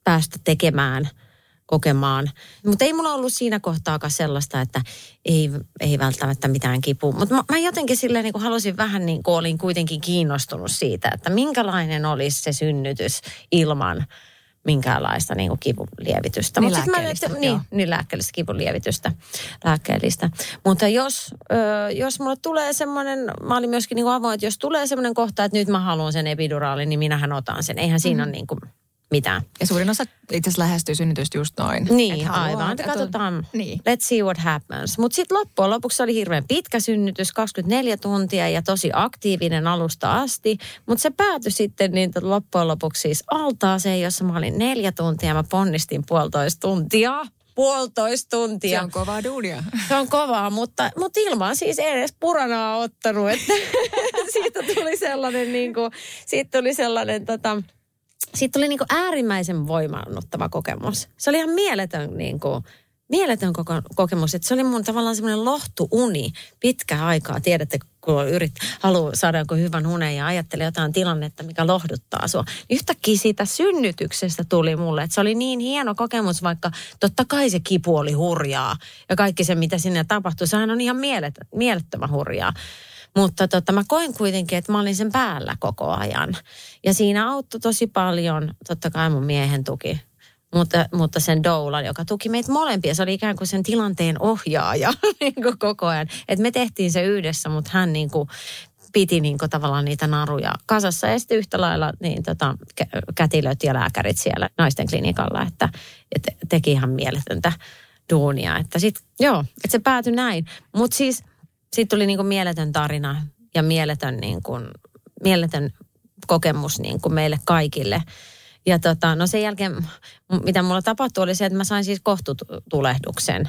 päästä tekemään – kokemaan. Mutta ei mulla ollut siinä kohtaakaan sellaista, että ei, ei välttämättä mitään kipua. Mutta mä, mä jotenkin silleen niin kuin halusin vähän niin kuin olin kuitenkin kiinnostunut siitä, että minkälainen olisi se synnytys ilman minkäänlaista niin kuin kivunlievitystä. Niin Mut lääkkeellistä. Mä, niin, niin lääkkeellistä kivunlievitystä, lääkkeellistä. Mutta jos, ö, jos mulle tulee semmoinen, mä olin myöskin niin kuin avoin, että jos tulee semmoinen kohta, että nyt mä haluan sen epiduraalin, niin minähän otan sen. Eihän siinä mm. ole niin kuin mitään. Ja suurin osa itse asiassa lähestyy synnytystä just noin. Niin, aivan. et- Katsotaan. Niin. Let's see what happens. Mutta sitten loppujen lopuksi oli hirveän pitkä synnytys, 24 tuntia ja tosi aktiivinen alusta asti. Mutta se päätyi sitten niin että loppujen lopuksi siis altaaseen, jossa mä olin neljä tuntia ja mä ponnistin puolitoista tuntia. Puolitoista tuntia. Se on kovaa duunia. Se on kovaa, mutta, mutta ilman siis ei edes puranaa ottanut. Että siitä tuli sellainen, niin kuin, siitä tuli sellainen tota, siitä tuli niin kuin äärimmäisen voimannuttava kokemus. Se oli ihan mieletön, niin kuin, mieletön koko, kokemus. Että se oli mun tavallaan semmoinen lohtuuni pitkä aikaa. Tiedätte, kun yrit, haluaa saada jonkun hyvän unen ja ajattelee jotain tilannetta, mikä lohduttaa sua. Niin Yhtäkkiä siitä synnytyksestä tuli mulle, että se oli niin hieno kokemus, vaikka totta kai se kipu oli hurjaa. Ja kaikki se, mitä sinne tapahtui, sehän on ihan mielet, mielettömän hurjaa. Mutta tota, mä koin kuitenkin, että mä olin sen päällä koko ajan. Ja siinä auttoi tosi paljon, totta kai mun miehen tuki, mutta, mutta sen doulan, joka tuki meitä molempia. Se oli ikään kuin sen tilanteen ohjaaja niin kuin koko ajan. Et me tehtiin se yhdessä, mutta hän niin kuin piti niin kuin tavallaan niitä naruja kasassa. Ja sitten yhtä lailla niin tota, kä- kätilöt ja lääkärit siellä naisten klinikalla, että, että teki ihan mieletöntä duunia. Että sit, joo, että se päätyi näin. Mutta siis siitä tuli niin kuin mieletön tarina ja mieletön, niin kuin, mieletön kokemus niin kuin meille kaikille. Ja tota, no sen jälkeen, mitä mulla tapahtui, oli se, että mä sain siis kohtutulehduksen.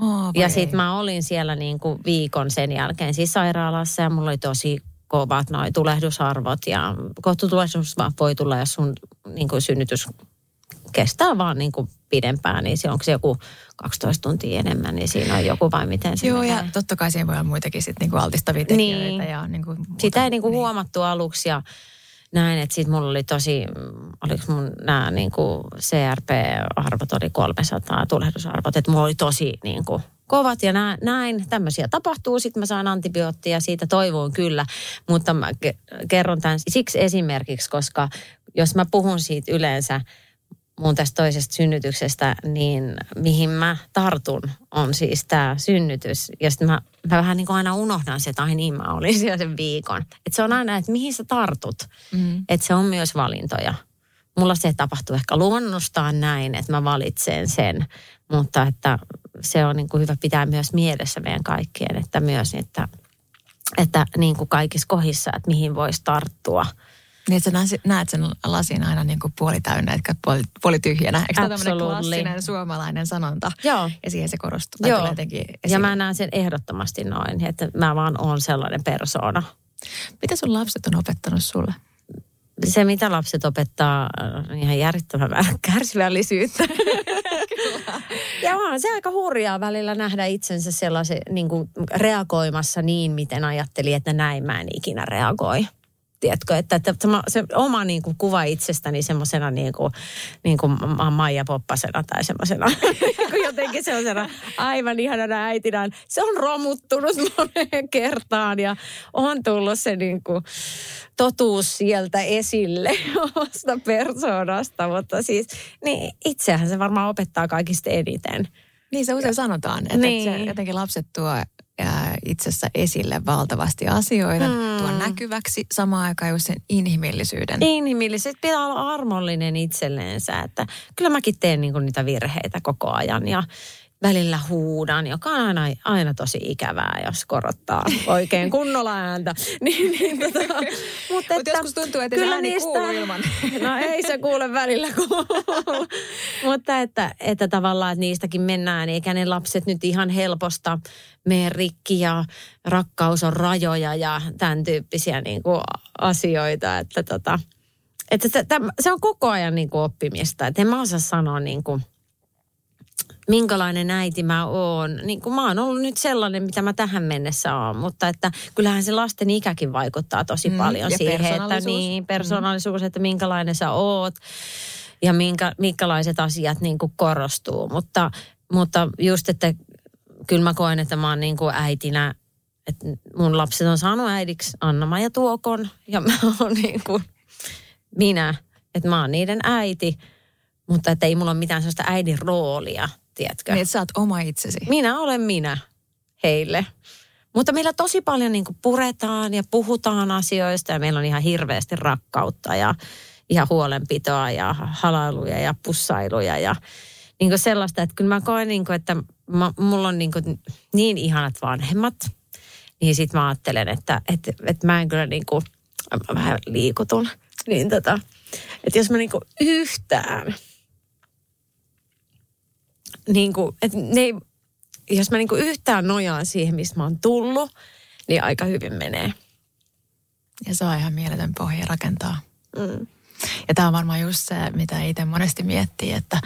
Oh, Ja sitten mä olin siellä niin kuin viikon sen jälkeen siis sairaalassa ja mulla oli tosi kovat noi tulehdusarvot ja kohtutulehdus vaan voi tulla, jos sun niin kuin synnytys kestää vaan niin kuin pidempään, niin se onko se joku 12 tuntia enemmän, niin siinä on joku vai miten se Joo, ja menee. totta kai siinä voi olla muitakin sit niinku altistavia tekijöitä. Niin. Ja niinku muuta. Sitä ei niinku Niin. huomattu aluksi ja näin, että sitten mulla oli tosi, oliko mun nämä niinku CRP-arvot oli 300 tulehdusarvot, että mulla oli tosi niinku kovat ja nä- näin, tämmöisiä tapahtuu. Sitten mä saan antibioottia, siitä toivoin kyllä, mutta mä ke- kerron tämän siksi esimerkiksi, koska jos mä puhun siitä yleensä mun tästä toisesta synnytyksestä, niin mihin mä tartun on siis tämä synnytys. Ja sitten mä, mä vähän niin kuin aina unohdan se, että ai niin mä olin siellä sen viikon. Että se on aina, että mihin sä tartut. Mm. Että se on myös valintoja. Mulla se tapahtuu ehkä luonnostaan näin, että mä valitsen sen. Mutta että se on niin kuin hyvä pitää myös mielessä meidän kaikkien, että myös, että, että niin kuin kaikissa kohdissa, että mihin voisi tarttua. Niin, että sä näet, sen lasin aina niinku puoli täynnä, etkä puoli, puoli tyhjänä. Eikö tämä tämmöinen klassinen suomalainen sanonta? Joo. Ja siihen se korostuu. Joo. jotenkin Ja mä näen sen ehdottomasti noin, että mä vaan oon sellainen persoona. Mitä sun lapset on opettanut sulle? Se, mitä lapset opettaa, on ihan järjettömän kärsivällisyyttä. ja on se aika hurjaa välillä nähdä itsensä sellaisen niin kuin reagoimassa niin, miten ajatteli, että näin mä en ikinä reagoi. Tiedätkö, että, että sama- se oma niin kuin, kuva itsestäni semmoisena niin kuin, niin kuin Ma- Maija Poppasena tai semmoisena jotenkin semmoisena aivan ihanana äitinä. Se on romuttunut moneen kertaan ja on tullut se niin kuin, totuus sieltä esille omasta persoonasta, mutta siis niin itsehän se varmaan opettaa kaikista eniten. Niin se usein sanotaan, että, Niin. se, jotenkin lapset tuo ää, itsessä esille valtavasti asioita, Hmm. tuo näkyväksi samaan aikaan just sen inhimillisyyden. Inhimillisesti pitää olla armollinen itselleensä, että kyllä mäkin teen niinku niitä virheitä koko ajan ja välillä huudan, joka on aina, aina tosi ikävää, jos korottaa oikein kunnolla ääntä. niin, niin, tota, mutta Mutta joskus tuntuu, että se ääni kuuluu ilman. No ei se kuule välillä kuulu. Mutta että, että tavallaan että niistäkin mennään, eikä ne lapset nyt ihan helposta mene rikki ja rakkaus on rajoja ja tämän tyyppisiä niin kuin asioita. Että tota, että se, se on koko ajan niin kuin oppimista. Että en mä osaa sanoa niin kuin, minkälainen äiti mä oon. Niin kuin mä oon ollut nyt sellainen, mitä mä tähän mennessä oon, mutta että kyllähän se lasten ikäkin vaikuttaa tosi Mm, paljon ja siihen, että niin, persoonallisuus, että minkälainen sä oot ja minkä, minkälaiset asiat niin kuin korostuu. Mutta, mutta just, että kyllä mä koen, että mä oon niin kuin äitinä, että mun lapset on saanut äidiksi anna ja Tuokon ja mä oon niin kuin minä, että mä oon niiden äiti, mutta että ei mulla ole mitään sellaista äidin roolia, tiedätkö? Niin, että sä oot oma itsesi. Minä olen minä heille. Mutta meillä tosi paljon niin puretaan ja puhutaan asioista ja meillä on ihan hirveästi rakkautta ja, ja huolenpitoa ja halailuja ja pussailuja ja niin sellaista, että kyllä mä koen, niin kuin, että mä, mulla on niin, kuin niin ihanat vanhemmat, niin sitten mä ajattelen, että, että, että mä en kyllä niin kuin, mä vähän liikutun, niin tota, että jos mä niin kuin yhtään, niin kuin, että ne ei, jos mä niin kuin yhtään nojaan siihen, mistä mä oon tullut, niin aika hyvin menee. Ja se on ihan mieletön pohja rakentaa. Mm. Ja tämä on varmaan just se, mitä itse monesti miettii, että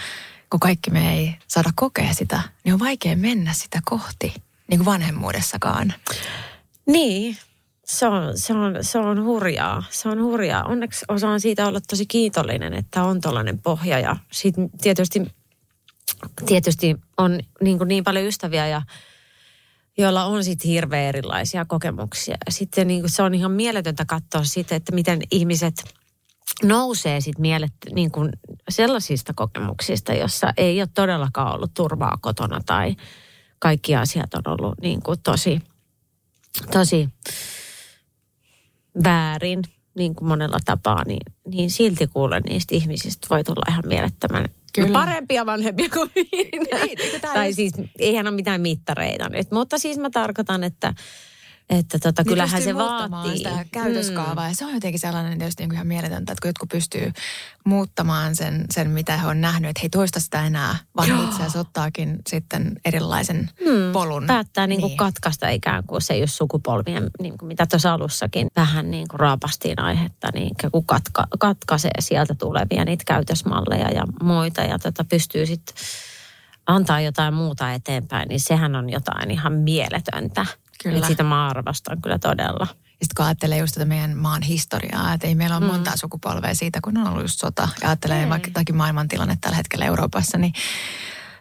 kun kaikki me ei saada kokea sitä, niin on vaikea mennä sitä kohti, niin kuin vanhemmuudessakaan. Niin, se on, se, on, se on hurjaa. Se on hurjaa. Onneksi osaan siitä olla tosi kiitollinen, että on tällainen pohja. Ja sitten tietysti, tietysti on niin, kuin niin paljon ystäviä, ja, joilla on sitten hirveän erilaisia kokemuksia. Sitten niin kuin se on ihan mieletöntä katsoa sitä, että miten ihmiset nousee sitten mielet niin kuin sellaisista kokemuksista, jossa ei ole todellakaan ollut turvaa kotona tai kaikki asiat on ollut niin kuin tosi, tosi väärin niin kuin monella tapaa, niin, niin silti kuulen niistä ihmisistä voi tulla ihan mielettömän Kyllä. parempia vanhempia kuin minä. Niin, tai siis eihän ole mitään mittareita nyt, mutta siis mä tarkoitan, että että tota, niin kyllähän se vaatii. sitä käytöskaavaa mm. ja se on jotenkin sellainen tietysti niin kuin ihan mieletöntä, että kun jotkut pystyy muuttamaan sen, sen, mitä he on nähnyt, että he ei toista sitä enää, vaan Joo. itse asiassa ottaakin sitten erilaisen mm. polun. Päättää niin kuin niin. katkaista ikään kuin se just sukupolvien, niin kuin mitä tuossa alussakin vähän niin kuin raapastiin aihetta, niin kuin katka, katkaisee sieltä tulevia niitä käytösmalleja ja muita ja tota, pystyy sitten antaa jotain muuta eteenpäin, niin sehän on jotain ihan mieletöntä. Kyllä. Että sitä mä arvostan kyllä todella. Ja sitten kun ajattelee just tätä meidän maan historiaa, että ei meillä ole mm. montaa sukupolvea siitä, kun on ollut just sota. Ja ajattelee ei. vaikka jotakin maailmantilanne tällä hetkellä Euroopassa, niin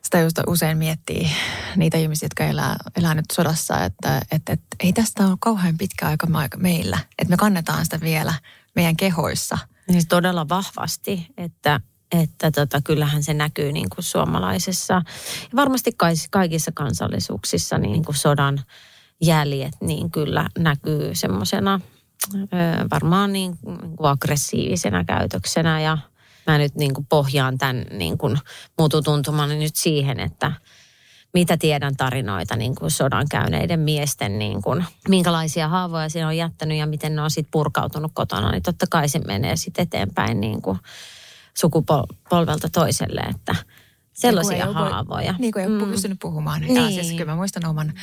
sitä just usein miettii niitä ihmisiä, jotka elää, elää nyt sodassa, että, että, että ei tästä ole kauhean pitkä aika meillä. Että me kannetaan sitä vielä meidän kehoissa. Siis todella vahvasti, että että tota, kyllähän se näkyy niin kuin suomalaisessa ja varmasti kaikissa kansallisuuksissa niin kuin sodan jäljet, niin kyllä näkyy semmoisena varmaan niin, kuin aggressiivisena käytöksenä. Ja mä nyt niin kuin pohjaan tämän niin kuin mututuntumani nyt siihen, että mitä tiedän tarinoita niin kuin sodan käyneiden miesten, niin kuin, minkälaisia haavoja siinä on jättänyt ja miten ne on sitten purkautunut kotona, niin totta kai se menee sitten eteenpäin niin kuin sukupolvelta toiselle, että – sellaisia niin haavoja. Niin kuin ei mm. pystynyt puhumaan. Niin. Ja siis kyllä mä muistan oman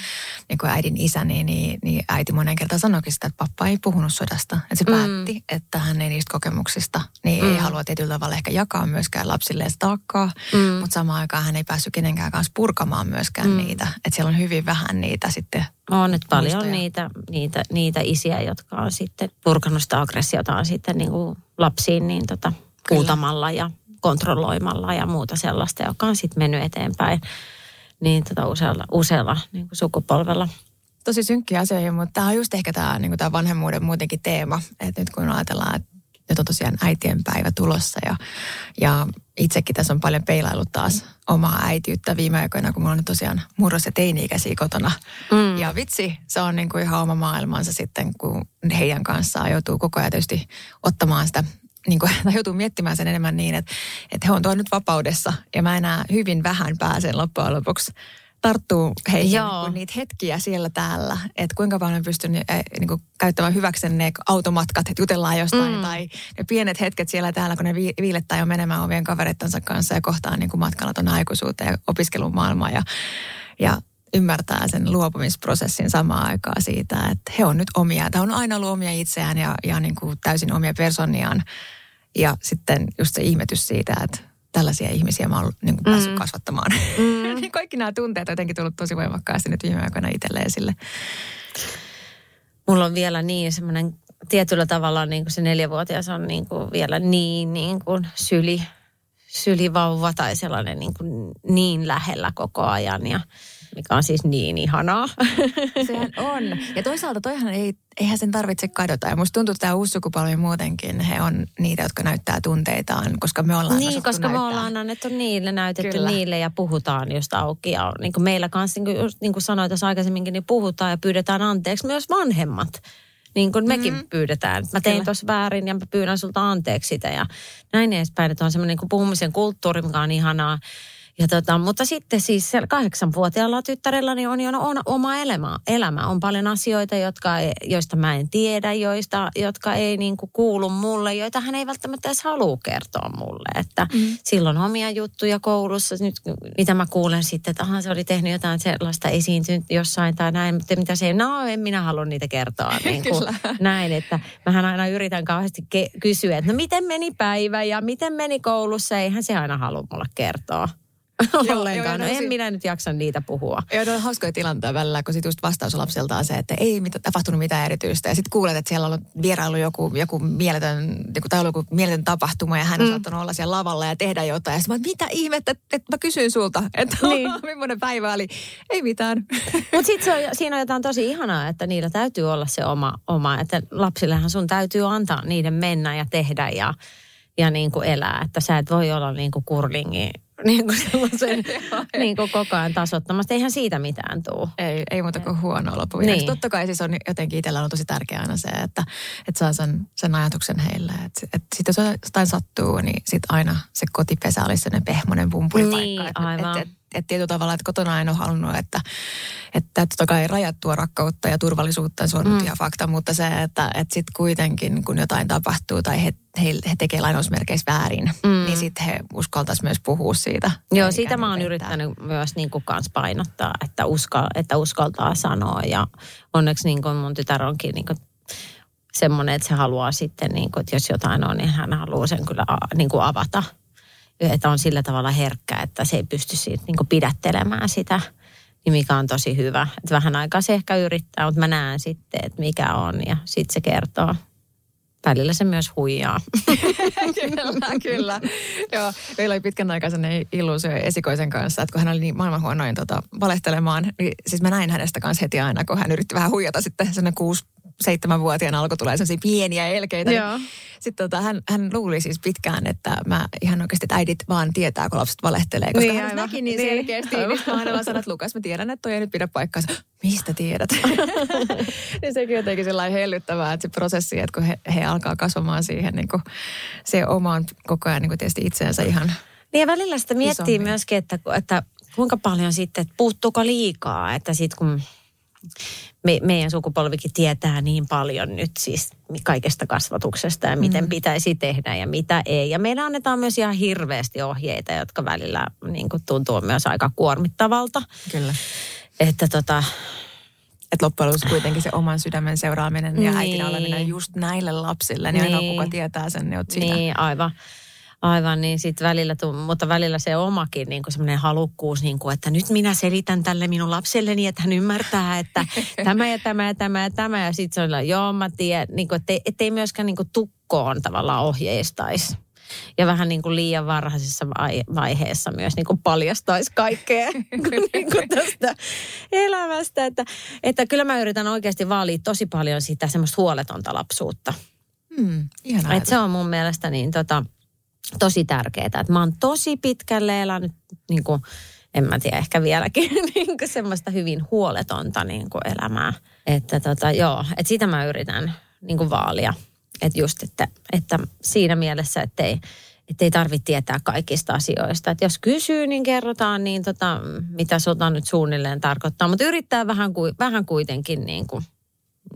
niin kuin äidin isäni, niin, niin äiti monen kertaan sanoikin sitä, että pappa ei puhunut sodasta. Että se mm. päätti, että hän ei niistä kokemuksista, niin mm. ei halua tietyllä tavalla ehkä jakaa myöskään lapsille taakkaa. Mm. Mutta samaan aikaan hän ei päässyt kenenkään kanssa purkamaan myöskään mm. niitä. Että siellä on hyvin vähän niitä sitten on nyt paljon niitä, niitä, niitä isiä, jotka on sitten purkanut sitä aggressiotaan sitten niin kuin lapsiin niin tota, kuultamalla ja kontrolloimalla ja muuta sellaista, joka on sitten mennyt eteenpäin niin tota usealla, usealla niin kuin sukupolvella. Tosi synkkiä asioita, mutta tämä on just ehkä tämä, niin tämä vanhemmuuden muutenkin teema. Että nyt kun ajatellaan, että nyt on tosiaan äitien päivä tulossa ja, ja itsekin tässä on paljon peilailut taas omaa äitiyttä viime aikoina, kun mulla on tosiaan murros- ja teini-ikäisiä kotona. Mm. Ja vitsi, se on niin kuin ihan oma maailmansa sitten, kun heidän kanssaan joutuu koko ajan tietysti ottamaan sitä niin kuin, tai joutuu miettimään sen enemmän niin, että, että he on tuolla nyt vapaudessa ja mä enää hyvin vähän pääsen loppujen lopuksi tarttuu heihin Joo. Niin niitä hetkiä siellä täällä, että kuinka paljon pystyn äh, niin kuin, käyttämään hyväksen ne automatkat, että jutellaan jostain mm. tai ne pienet hetket siellä täällä, kun ne vi- viilettää jo menemään omien kaverittansa kanssa ja kohtaan niin kuin matkalla tuonne aikuisuuteen ja opiskelun maailmaan ja, ja ymmärtää sen luopumisprosessin samaan aikaan siitä, että he on nyt omia. Tämä on aina ollut omia itseään ja, ja niin kuin täysin omia personiaan. Ja sitten just se ihmetys siitä, että tällaisia ihmisiä mä oon niin kuin päässyt mm. kasvattamaan. Mm. Niin kaikki nämä tunteet on jotenkin tullut tosi voimakkaasti nyt viime aikoina itselleen sille. Mulla on vielä niin semmoinen tietyllä tavalla niin kuin se neljävuotias on niin kuin vielä niin, niin kuin syli, sylivauva tai sellainen niin, kuin niin lähellä koko ajan. Ja mikä on siis niin ihanaa. Sehän on. Ja toisaalta toihan ei, eihän sen tarvitse kadota. Ja musta tuntuu, että tämä uusi sukupolvi muutenkin, he on niitä, jotka näyttää tunteitaan, koska me ollaan Niin, koska näyttää. me ollaan annettu niille, näytetty Kyllä. niille ja puhutaan just auki. Ja niin kuin meillä kanssa, niin kuin, niin kuin sanoin tässä aikaisemminkin, niin puhutaan ja pyydetään anteeksi myös vanhemmat Niin kuin mekin mm-hmm. pyydetään. Mä tein tuossa väärin ja mä pyydän sulta anteeksi sitä ja näin edespäin. Että on semmoinen niin puhumisen kulttuuri, mikä on ihanaa. Ja tota, mutta sitten siis kahdeksanvuotiaalla tyttärelläni on jo on, oma elämä. elämä. On paljon asioita, jotka, joista mä en tiedä, joista, jotka ei niin kuin kuulu mulle, joita hän ei välttämättä edes halua kertoa mulle. Että mm. silloin omia juttuja koulussa, nyt mitä mä kuulen sitten, että aha, se oli tehnyt jotain sellaista esiintynyt jossain tai näin, mutta mitä se, no en minä halua niitä kertoa. Niin kuin näin, että mähän aina yritän kauheasti ke- kysyä, että no miten meni päivä ja miten meni koulussa, eihän se aina halua mulle kertoa. Ollenkaan. No, en minä nyt jaksa niitä puhua. Joo, on hauskoja tilanteita välillä, kun sit just vastaus lapselta on se, että ei mitä, tapahtunut mitään erityistä. Ja sitten kuulet, että siellä on vierailu joku, joku mieletön, joku, tai joku mieletön tapahtuma ja hän on mm. saattanut olla siellä lavalla ja tehdä jotain. Ja sitten mitä ihmettä, että, että mä kysyn sulta, että niin. millainen päivä oli. Ei mitään. Mutta sitten siinä on jotain tosi ihanaa, että niillä täytyy olla se oma, oma että lapsillehan sun täytyy antaa niiden mennä ja tehdä ja ja niin kuin elää. Että sä et voi olla niin kuin kurlingi niin kuin sellaisen niin kuin koko ajan tasoittamasta. Eihän siitä mitään tule. Ei, ei muuta kuin huono loppuviimeksi. Niin. Totta kai siis on jotenkin itsellä on tosi tärkeää aina se, että, että saa sen, sen ajatuksen heille. Että, että sitten jos jotain sattuu, niin sitten aina se kotipesä olisi sellainen pehmonen pumpulipaikka. Niin, aivan. Että, että, että tietyllä tavalla, että kotona en ole halunnut, että, että totta kai rajattua rakkautta ja turvallisuutta, se on mm. ihan fakta, mutta se, että, että sitten kuitenkin kun jotain tapahtuu tai he, he, he tekee lainausmerkeissä väärin, mm. niin sitten he uskaltaisivat myös puhua siitä. Joo, siitä mä oon niin yrittänyt myös niin kuin kans painottaa, että, uskal, että uskaltaa sanoa ja onneksi niin kuin mun tytär onkin niin kuin semmoinen, että se haluaa sitten, niin kuin, että jos jotain on, niin hän haluaa sen kyllä niin kuin avata – että on sillä tavalla herkkä, että se ei pysty siitä niin pidättelemään sitä, niin mikä on tosi hyvä. Että vähän aikaa se ehkä yrittää, mutta mä näen sitten, että mikä on ja sitten se kertoo. Välillä se myös huijaa. kyllä, kyllä. Joo, meillä oli pitkän aikaa illuusio esikoisen kanssa, että kun hän oli niin maailman huonoin tota, valehtelemaan, niin siis mä näin hänestä kanssa heti aina, kun hän yritti vähän huijata sitten sellainen kuusi seitsemänvuotiaana alkoi tulee sellaisia pieniä elkeitä. Niin Joo. Niin, sitten tota, hän, hän luuli siis pitkään, että mä ihan oikeasti, että äidit vaan tietää, kun lapset valehtelee. Koska niin, hän aivan. näki niin, niin. selkeästi. Niin mä aina sanoin, että Lukas, mä tiedän, että toi ei nyt pidä paikkaansa. Mistä tiedät? niin sekin jotenkin sellainen hellyttävää, että se prosessi, että kun he, he alkaa kasvamaan siihen niin kuin, se omaan koko ajan niin kuin tietysti itseensä ihan Niin ja välillä sitä miettii isommin. myöskin, että, että kuinka paljon sitten, että puuttuuko liikaa, että sitten kun me, meidän sukupolvikin tietää niin paljon nyt siis kaikesta kasvatuksesta ja miten mm. pitäisi tehdä ja mitä ei. Ja meillä annetaan myös ihan hirveästi ohjeita, jotka välillä niin kuin tuntuu myös aika kuormittavalta. Kyllä. Että tota, että loppujen lopuksi kuitenkin se oman sydämen seuraaminen niin. ja äitinä oleminen just näille lapsille, niin, niin. aina kuka tietää sen, niin oot siinä. Niin, aivan. Aivan, niin sitten välillä, mutta välillä se omakin niin semmoinen halukkuus, niin kuin, että nyt minä selitän tälle minun lapselleni, että hän ymmärtää, että tämä ja tämä ja tämä ja tämä. Ja sitten se on, joo mä tiedän, niin kuin, ettei, ettei myöskään niin kuin tukkoon tavallaan ohjeistaisi. Ja vähän niin kuin liian varhaisessa vaiheessa myös niin kuin paljastaisi kaikkea niin kuin tästä elämästä. Että, että kyllä mä yritän oikeasti vaalia tosi paljon sitä semmoista huoletonta lapsuutta. Hmm, että se on mun mielestä niin tota, tosi tärkeää. Että mä oon tosi pitkälle elänyt, niin kuin, en mä tiedä, ehkä vieläkin niin kuin semmoista hyvin huoletonta niin kuin elämää. Että tota, joo, että sitä mä yritän niin kuin vaalia. Että just, että, että siinä mielessä, että ei, että ei tarvitse tietää kaikista asioista. Että jos kysyy, niin kerrotaan, niin tota, mitä sota nyt suunnilleen tarkoittaa. Mutta yrittää vähän, vähän kuitenkin niin kuin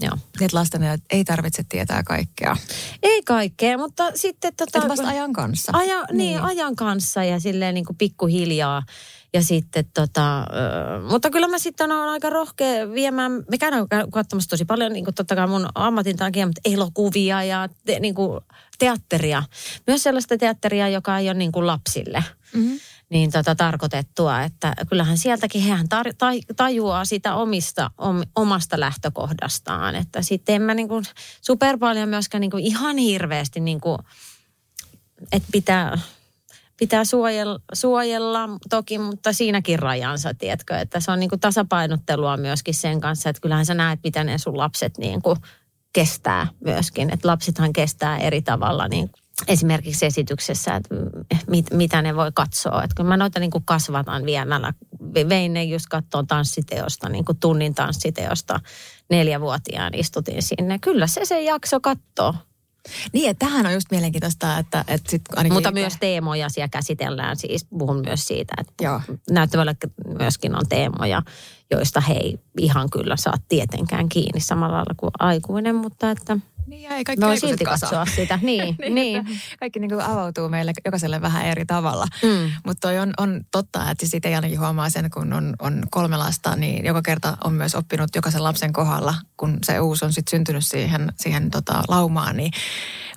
Joo. Että lasten ei tarvitse tietää kaikkea. Ei kaikkea, mutta sitten... Tota, Että vasta ajan kanssa. Aja, niin. niin, ajan kanssa ja silleen niin kuin pikkuhiljaa. Ja sitten tota, mutta kyllä mä sitten olen aika rohkea viemään, me käydään katsomassa tosi paljon niin kuin totta kai mun ammatin takia, mutta elokuvia ja te, niin kuin teatteria. Myös sellaista teatteria, joka ei ole niin kuin lapsille. Mm-hmm niin tota, tarkoitettua, että kyllähän sieltäkin hän tar- taj- tajuaa sitä omista, om, omasta lähtökohdastaan. Että sitten en mä niin kuin super paljon myöskään niin kuin ihan hirveästi, niin kuin, että pitää, pitää suojella, suojella toki, mutta siinäkin rajansa, tiedätkö, että se on niin kuin tasapainottelua myöskin sen kanssa, että kyllähän sä näet, miten ne sun lapset niin kuin kestää myöskin, että lapsethan kestää eri tavalla niin esimerkiksi esityksessä, että mit, mitä ne voi katsoa. Että kun mä noita niin kuin kasvatan viemällä, vein ne just katsoa tanssiteosta, niin kuin tunnin tanssiteosta neljävuotiaan istutin sinne. Kyllä se se jakso katsoo. Niin, että tähän on just mielenkiintoista, että, että sit Mutta itse... myös teemoja siellä käsitellään, siis puhun myös siitä, että Joo. näyttävällä myöskin on teemoja, joista hei ihan kyllä saa tietenkään kiinni samalla lailla kuin aikuinen, mutta että niin, ei kaikki Voi silti kasa. katsoa sitä. Niin, niin. niin. Kaikki niin kuin avautuu meille jokaiselle vähän eri tavalla. Mm. Mutta on, on totta, että siitä ainakin huomaa sen, kun on, on kolme lasta, niin joka kerta on myös oppinut jokaisen lapsen kohdalla, kun se uusi on sitten syntynyt siihen, siihen tota, laumaan, niin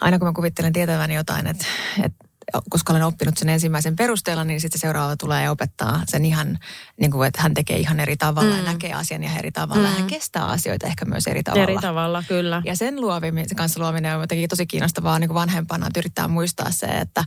aina kun mä kuvittelen tietäväni jotain, että, että koska olen oppinut sen ensimmäisen perusteella, niin sitten se seuraava tulee opettaa sen ihan, niin kuin, että hän tekee ihan eri tavalla mm. ja näkee asian ihan eri tavalla. Mm. Hän kestää asioita ehkä myös eri tavalla. Eri tavalla, kyllä. Ja sen luoviminen, kanssa luominen on jotenkin tosi kiinnostavaa niin kuin vanhempana, että yrittää muistaa se, että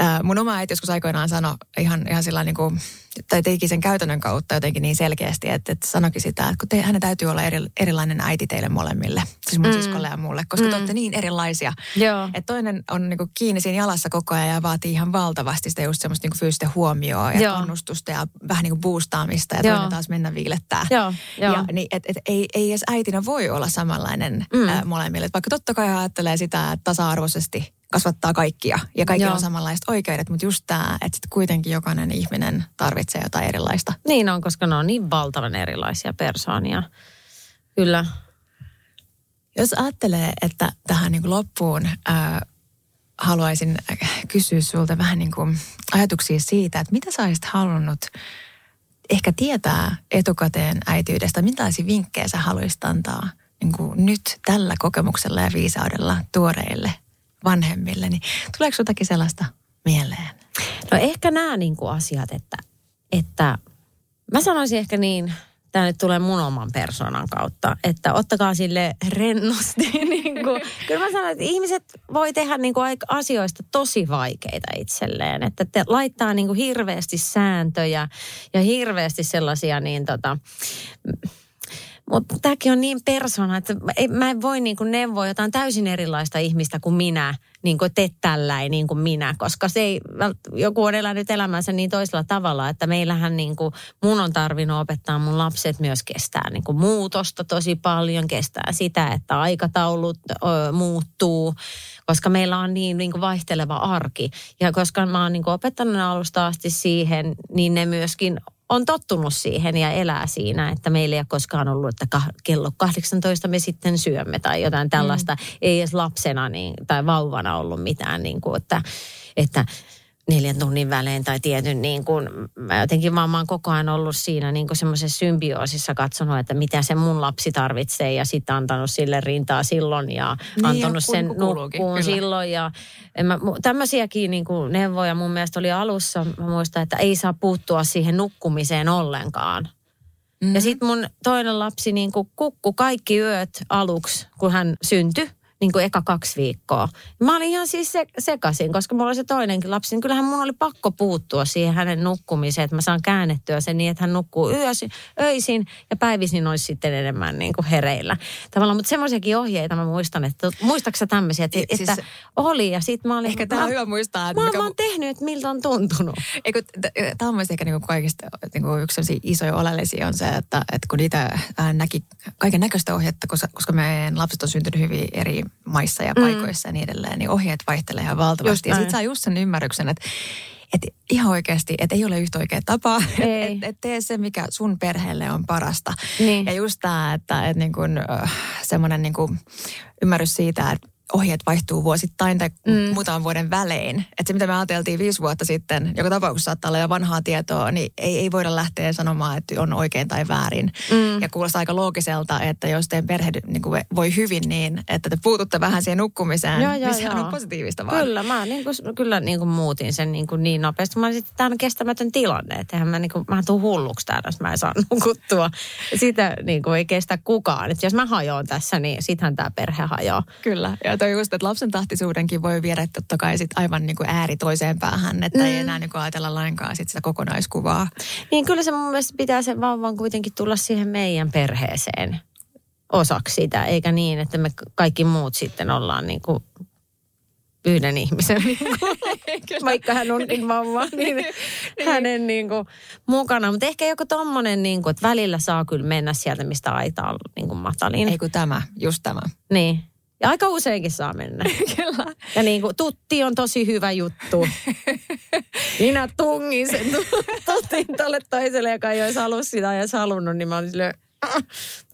äh, mun oma äiti joskus aikoinaan sanoi ihan, ihan sillä niin kuin, tai teki sen käytännön kautta jotenkin niin selkeästi, että, että sanokin sitä, että kun te, hänen täytyy olla eri, erilainen äiti teille molemmille, siis mun mm. siskolle ja mulle, koska mm. te olette niin erilaisia. Joo. Että toinen on niin kuin kiinni siinä jalassa koko ajan ja vaatii ihan valtavasti sitä just semmoista niin fyysistä huomioon ja Joo. kannustusta ja vähän niin kuin boostaamista ja Joo. toinen taas mennä viilettää. Joo. Joo. Ja, niin, et, et, ei, ei edes äitinä voi olla samanlainen mm. ää, molemmille. Et vaikka totta kai ajattelee sitä, tasa-arvoisesti kasvattaa kaikkia ja kaikilla Joo. on samanlaiset oikeudet, mutta just tämä, että sit kuitenkin jokainen ihminen tarvitsee jotain erilaista. Niin on, koska ne on niin valtavan erilaisia persoonia. Kyllä. Jos ajattelee, että tähän niin loppuun ää, haluaisin kysyä sulta vähän niin kuin ajatuksia siitä, että mitä sä olisit halunnut ehkä tietää etukäteen äitiydestä, millaisia vinkkejä sä haluaisit antaa niin kuin nyt tällä kokemuksella ja viisaudella tuoreille vanhemmille, niin tuleeko jotakin sellaista mieleen? No ehkä nämä niin kuin asiat, että, että mä sanoisin ehkä niin, tämä nyt tulee mun oman persoonan kautta, että ottakaa sille rennosti. niin kuin, kyllä mä sanon, että ihmiset voi tehdä niin kuin asioista tosi vaikeita itselleen, että te laittaa niin kuin hirveästi sääntöjä ja hirveästi sellaisia niin tota, mutta tämäkin on niin persona, että mä en voi niin kuin neuvoa jotain täysin erilaista ihmistä kuin minä, niin kuin te tälläin niin kuin minä, koska se ei, joku on elänyt elämänsä niin toisella tavalla, että meillähän niin kuin, mun on tarvinnut opettaa mun lapset myös kestää niin kuin muutosta tosi paljon, kestää sitä, että aikataulut ö, muuttuu, koska meillä on niin, niin kuin vaihteleva arki. Ja koska mä oon niin kuin opettanut alusta asti siihen, niin ne myöskin on tottunut siihen ja elää siinä, että meillä ei ole koskaan ollut, että kello 18 me sitten syömme tai jotain tällaista. Mm. Ei edes lapsena niin, tai vauvana ollut mitään, niin kuin, että, että neljän tunnin välein tai tietyn niin kuin, mä jotenkin vaan mä oon koko ajan ollut siinä niin kuin semmoisessa symbioosissa katsonut, että mitä se mun lapsi tarvitsee ja sitten antanut sille rintaa silloin ja niin, antanut sen nukkuun silloin ja en mä, tämmöisiäkin niin kuin neuvoja mun mielestä oli alussa, mä muistan, että ei saa puuttua siihen nukkumiseen ollenkaan. Mm-hmm. Ja sitten mun toinen lapsi niin kuin kukku kaikki yöt aluksi, kun hän syntyi niin kuin eka kaksi viikkoa. Mä olin ihan siis se, sekasin, koska mulla oli se toinenkin lapsi. Niin kyllähän mun oli pakko puuttua siihen hänen nukkumiseen, että mä saan käännettyä sen niin, että hän nukkuu yösi, öisin ja päivisin olisi sitten enemmän niin kuin hereillä. Tavallaan, mutta semmoisiakin ohjeita mä muistan, että muistaaks tämmöisiä, että, siis, että oli ja sitten mä olin... Ehkä tämä on hyvä muistaa. Että mä, mikä... mä oon tehnyt, että miltä on tuntunut. Tämä on myös ehkä niin kuin kaikista niin kuin yksi isoja oleellisia on se, että, että kun niitä näki kaiken näköistä ohjetta, koska, koska meidän lapset on syntynyt hyvin eri maissa ja mm. paikoissa mm. ja niin edelleen, niin ohjeet vaihtelee ihan valtavasti. ja sitten saa just sen ymmärryksen, että että ihan oikeasti, että ei ole yhtä oikea tapa. Että et tee se, mikä sun perheelle on parasta. Niin. Ja just tämä, että et niin kun, semmoinen niin ymmärrys siitä, että ohjeet vaihtuu vuosittain tai mm. muutaman vuoden välein. Että se, mitä me ajateltiin viisi vuotta sitten, joka tapauksessa saattaa olla jo vanhaa tietoa, niin ei, ei voida lähteä sanomaan, että on oikein tai väärin. Mm. Ja kuulostaa aika loogiselta, että jos teidän perhe niin kuin voi hyvin niin, että te puututte vähän siihen nukkumiseen, joo, joo, niin se on positiivista vaan. Kyllä, mä niin kuin, kyllä niin kuin muutin sen niin, kuin niin nopeasti. Mä sitten, tämä on kestämätön tilanne, että mä, niin kuin, mä tuun hulluksi täällä, jos mä en saa nukuttua. Sitä niin kuin ei kestä kukaan. Että jos mä hajoan tässä, niin sittenhän tämä perhe hajoaa. Kyllä, ja toi just, että lapsen tahtisuudenkin voi viedä totta kai sit aivan niin kuin ääri toiseen päähän, että mm. ei enää niin kuin ajatella lainkaan sit sitä kokonaiskuvaa. Niin kyllä se mun mielestä pitää sen vauvan kuitenkin tulla siihen meidän perheeseen osaksi sitä, eikä niin, että me kaikki muut sitten ollaan niin kuin yhden ihmisen, niin kuin, vaikka hän on niin vauva, niin, niin. hänen niin kuin, mukana. Mutta ehkä joku tommonen, niin kuin, että välillä saa kyllä mennä sieltä, mistä aita on niin kuin matalin. Ei kun tämä, just tämä. Niin. Ja aika useinkin saa mennä. Kyllä. Ja niin kuin, tutti on tosi hyvä juttu. Minä tungin sen tutin tolle toiselle, joka ei olisi halua sitä ja halunnut, niin mä olin silleen, "Ah,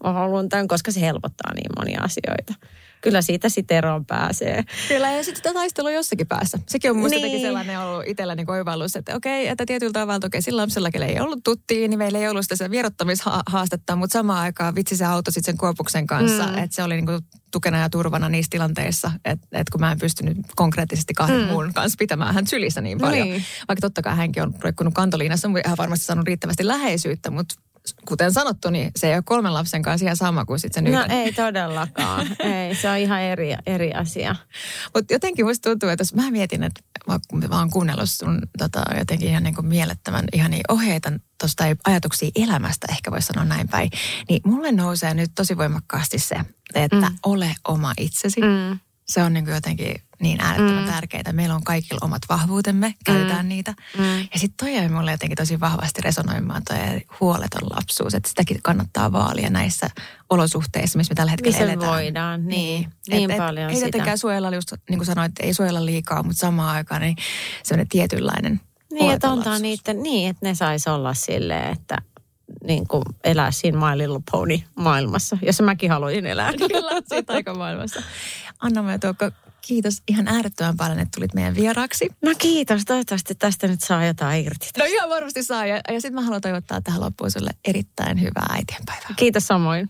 mä haluan tämän, koska se helpottaa niin monia asioita. Kyllä siitä sitten eroon pääsee. Kyllä, ja sitten sitä taistelua jossakin päässä. Sekin on musta Niin. sellainen ollut itselläni niin oivallus, että okei, että tietyllä tavalla okei, sillä lapsella, kelle ei ollut tuttia, niin meillä ei ollut sitä vierottamishaastetta, mutta samaan aikaan vitsi se auto sitten sen kuopuksen kanssa, mm. että se oli niinku tukena ja turvana niissä tilanteissa, että et kun mä en pystynyt konkreettisesti kahden mm. muun kanssa pitämään hän sylissä niin paljon. Niin. Vaikka totta kai hänkin on roikkunut kantoliinassa, mutta ihan varmasti saanut riittävästi läheisyyttä, mutta kuten sanottu, niin se ei ole kolmen lapsen kanssa ihan sama kuin sitten sen No yhden. ei todellakaan. ei, se on ihan eri, eri asia. Mutta jotenkin musta tuntuu, että jos mä mietin, että mä, mä oon kuunnellut sun tota, jotenkin ihan niin kuin mielettömän ihan niin ohjeita tuosta ajatuksia elämästä, ehkä voisi sanoa näin päin, niin mulle nousee nyt tosi voimakkaasti se, että Mm. ole oma itsesi. Mm. Se on niin kuin jotenkin niin äärettömän mm. tärkeää. Meillä on kaikilla omat vahvuutemme, käytetään mm. niitä. Mm. Ja sitten toi jäi mulle jotenkin tosi vahvasti resonoimaan toi huoleton lapsuus, että sitäkin kannattaa vaalia näissä olosuhteissa, missä me tällä hetkellä Missä me eletään. voidaan, niin. Niin paljon Ei sitä. tietenkään suojella, just niin kuin sanoit, ei suojella liikaa, mutta samaan aikaan niin semmoinen tietynlainen Niin, että antaa niiden, niin, että ne sais olla silleen, että niin kuin elää siinä My Little Pony maailmassa, jossa mäkin haluaisin elää. Kyllä, siitä aikamaailmassa. anna ja Tuokko, kiitos ihan äärettömän paljon, että tulit meidän vieraaksi. No kiitos, toivottavasti tästä nyt saa jotain irti. No ihan varmasti saa. Ja, ja sitten mä haluan toivottaa tähän loppuun sulle erittäin hyvää äitienpäivää. Kiitos samoin.